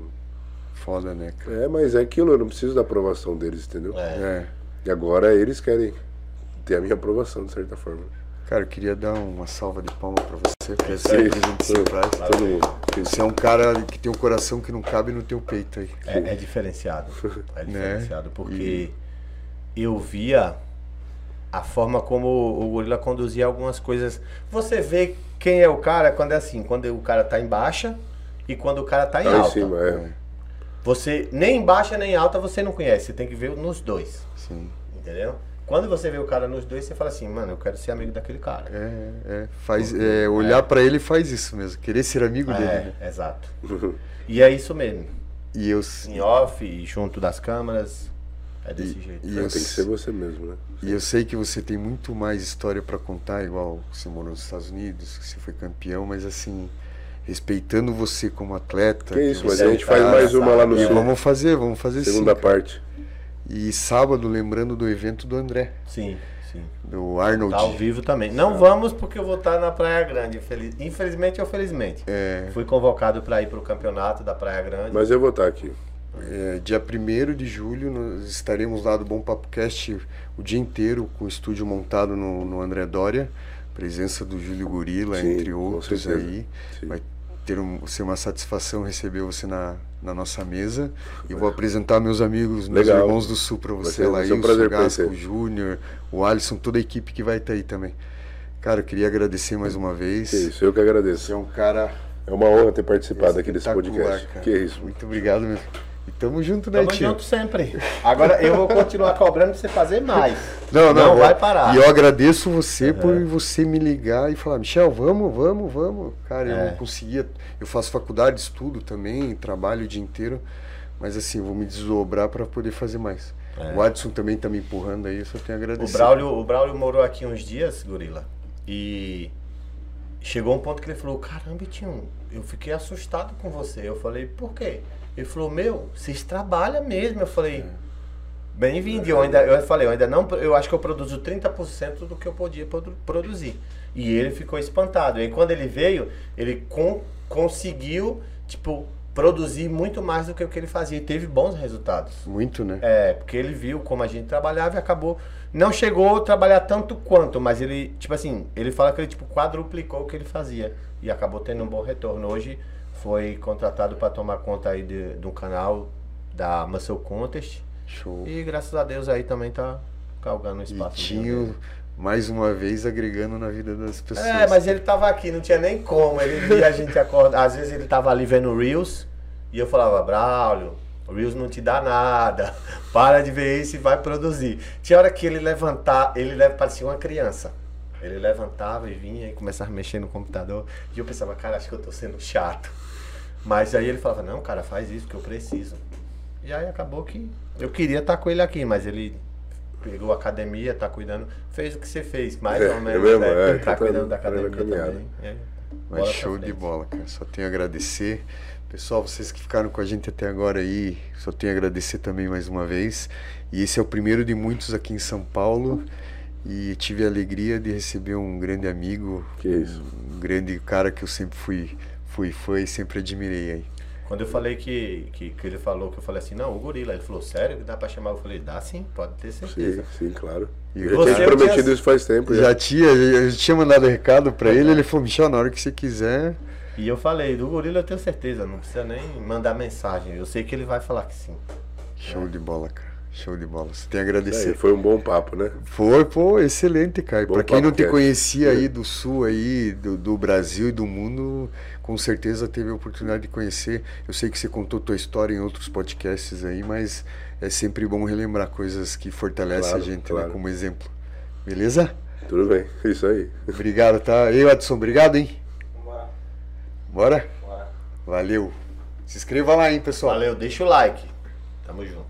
Foda, né, cara? É, mas é aquilo, eu não preciso da aprovação deles, entendeu? É. É. E agora eles querem ter a minha aprovação, de certa forma. Cara, eu queria dar uma salva de palmas pra você, porque é. Todo mundo. Você é um cara que tem um coração que não cabe no teu peito aí. É, é diferenciado. É Né? diferenciado, porque eu via a forma como o gorila conduzia algumas coisas. Você vê quem é o cara quando é assim, quando o cara tá em baixa e quando o cara tá em tá alta. Em cima, é. Você nem em baixa nem em alta você não conhece, você tem que ver nos dois. Sim. Entendeu? Quando você vê o cara nos dois, você fala assim, mano, eu quero ser amigo daquele cara. É, é. Faz, é, olhar é. para ele faz isso mesmo, querer ser amigo é, dele. É, exato. e é isso mesmo. E eu... Em off, junto das câmeras, é desse e, jeito. E eu, tem que ser você mesmo, né? E eu sei que você tem muito mais história para contar, igual você morou nos Estados Unidos, que você foi campeão, mas assim, respeitando você como atleta. Que isso, mas a gente faz mais uma lá no sul. Vamos fazer, vamos fazer Segunda sim, parte. E sábado, lembrando do evento do André. Sim, sim. Do Arnold. Tá ao vivo também. Não vamos porque eu vou estar na Praia Grande. Infelizmente ou felizmente. É. Fui convocado para ir para o campeonato da Praia Grande. Mas eu vou estar aqui. É, dia 1 de julho nós estaremos lá do Bom Papo Cast o dia inteiro com o estúdio montado no, no André Dória. Presença do Júlio Gorila, Sim, entre outros aí. Sim. Vai ter um, ser uma satisfação receber você na, na nossa mesa. E vou apresentar meus amigos, meus Legal. irmãos do Sul para você lá. Um prazer o Gasco, o Júnior, o Alisson, toda a equipe que vai estar aí também. Cara, eu queria agradecer mais uma vez. Que isso, eu que agradeço. Você é um cara. É uma honra ter participado aqui desse podcast. Cara. Que isso. Muito obrigado mesmo. E tamo junto, né, tamo tio? junto sempre. Agora eu vou continuar cobrando pra você fazer mais. Não, não, não vai parar. E eu agradeço você uhum. por você me ligar e falar, Michel, vamos, vamos, vamos. Cara, eu é. não conseguia. Eu faço faculdade, estudo também, trabalho o dia inteiro. Mas assim, vou me desdobrar para poder fazer mais. É. O Adson também tá me empurrando aí, eu só tenho a agradecer. O Braulio, o Braulio morou aqui uns dias, Gorila. E chegou um ponto que ele falou: Caramba, Tinho, eu fiquei assustado com você. Eu falei: Por quê? Ele falou, meu, vocês trabalham mesmo. Eu falei, bem-vindo. Eu ainda, eu falei, eu ainda não, eu acho que eu produzo 30% do que eu podia produzir. E ele ficou espantado. E aí, quando ele veio, ele com, conseguiu, tipo, produzir muito mais do que o que ele fazia e teve bons resultados. Muito, né? É, porque ele viu como a gente trabalhava e acabou. Não chegou a trabalhar tanto quanto, mas ele, tipo assim, ele fala que ele tipo quadruplicou o que ele fazia e acabou tendo um bom retorno. Hoje foi contratado para tomar conta aí de, de um canal da Muscle Contest. Show. E graças a Deus aí também tá calgando o espaço. E tinha, mais uma vez, agregando na vida das pessoas. É, mas ele tava aqui, não tinha nem como. Ele via a gente acordar. Às vezes ele tava ali vendo Reels e eu falava, Braulio, o Reels não te dá nada. Para de ver isso e vai produzir. Tinha hora que ele levantar, ele parecia uma criança. Ele levantava e vinha e começava a mexer no computador. E eu pensava, cara, acho que eu tô sendo chato. Mas aí ele falava, não, cara, faz isso que eu preciso. E aí acabou que eu queria estar com ele aqui, mas ele pegou a academia, tá cuidando, fez o que você fez, mais é, ou menos. É mesmo, né? é, tá, tá cuidando da academia também. É, mas show de bola, cara. Só tenho a agradecer. Pessoal, vocês que ficaram com a gente até agora aí, só tenho a agradecer também mais uma vez. E esse é o primeiro de muitos aqui em São Paulo. E tive a alegria de receber um grande amigo, um grande cara que eu sempre fui fui foi sempre admirei aí. Quando eu falei que, que, que, ele falou, que eu falei assim, não, o gorila, ele falou, sério que dá pra chamar? Eu falei, dá sim, pode ter certeza. Sim, sim, claro. E eu já tinha prometido tinha, isso faz tempo. Já, já tinha, eu tinha mandado recado pra ele, ele falou, Michel, na hora que você quiser. E eu falei, do gorila eu tenho certeza, não precisa nem mandar mensagem. Eu sei que ele vai falar que sim. Show é. de bola, cara. Show de bola. Você tem a agradecer. Aí, foi um bom papo, né? Foi, pô, excelente, cara. Para quem não te conhecia aí do sul aí, do, do, Brasil e do mundo, com certeza teve a oportunidade de conhecer. Eu sei que você contou tua história em outros podcasts aí, mas é sempre bom relembrar coisas que fortalecem claro, a gente, né, claro. né, como exemplo. Beleza? Tudo bem, isso aí. Obrigado, tá? Ei, Adson, obrigado, hein? Bora. Bora? Bora. Valeu. Se inscreva lá, hein, pessoal. Valeu, deixa o like. Tamo junto.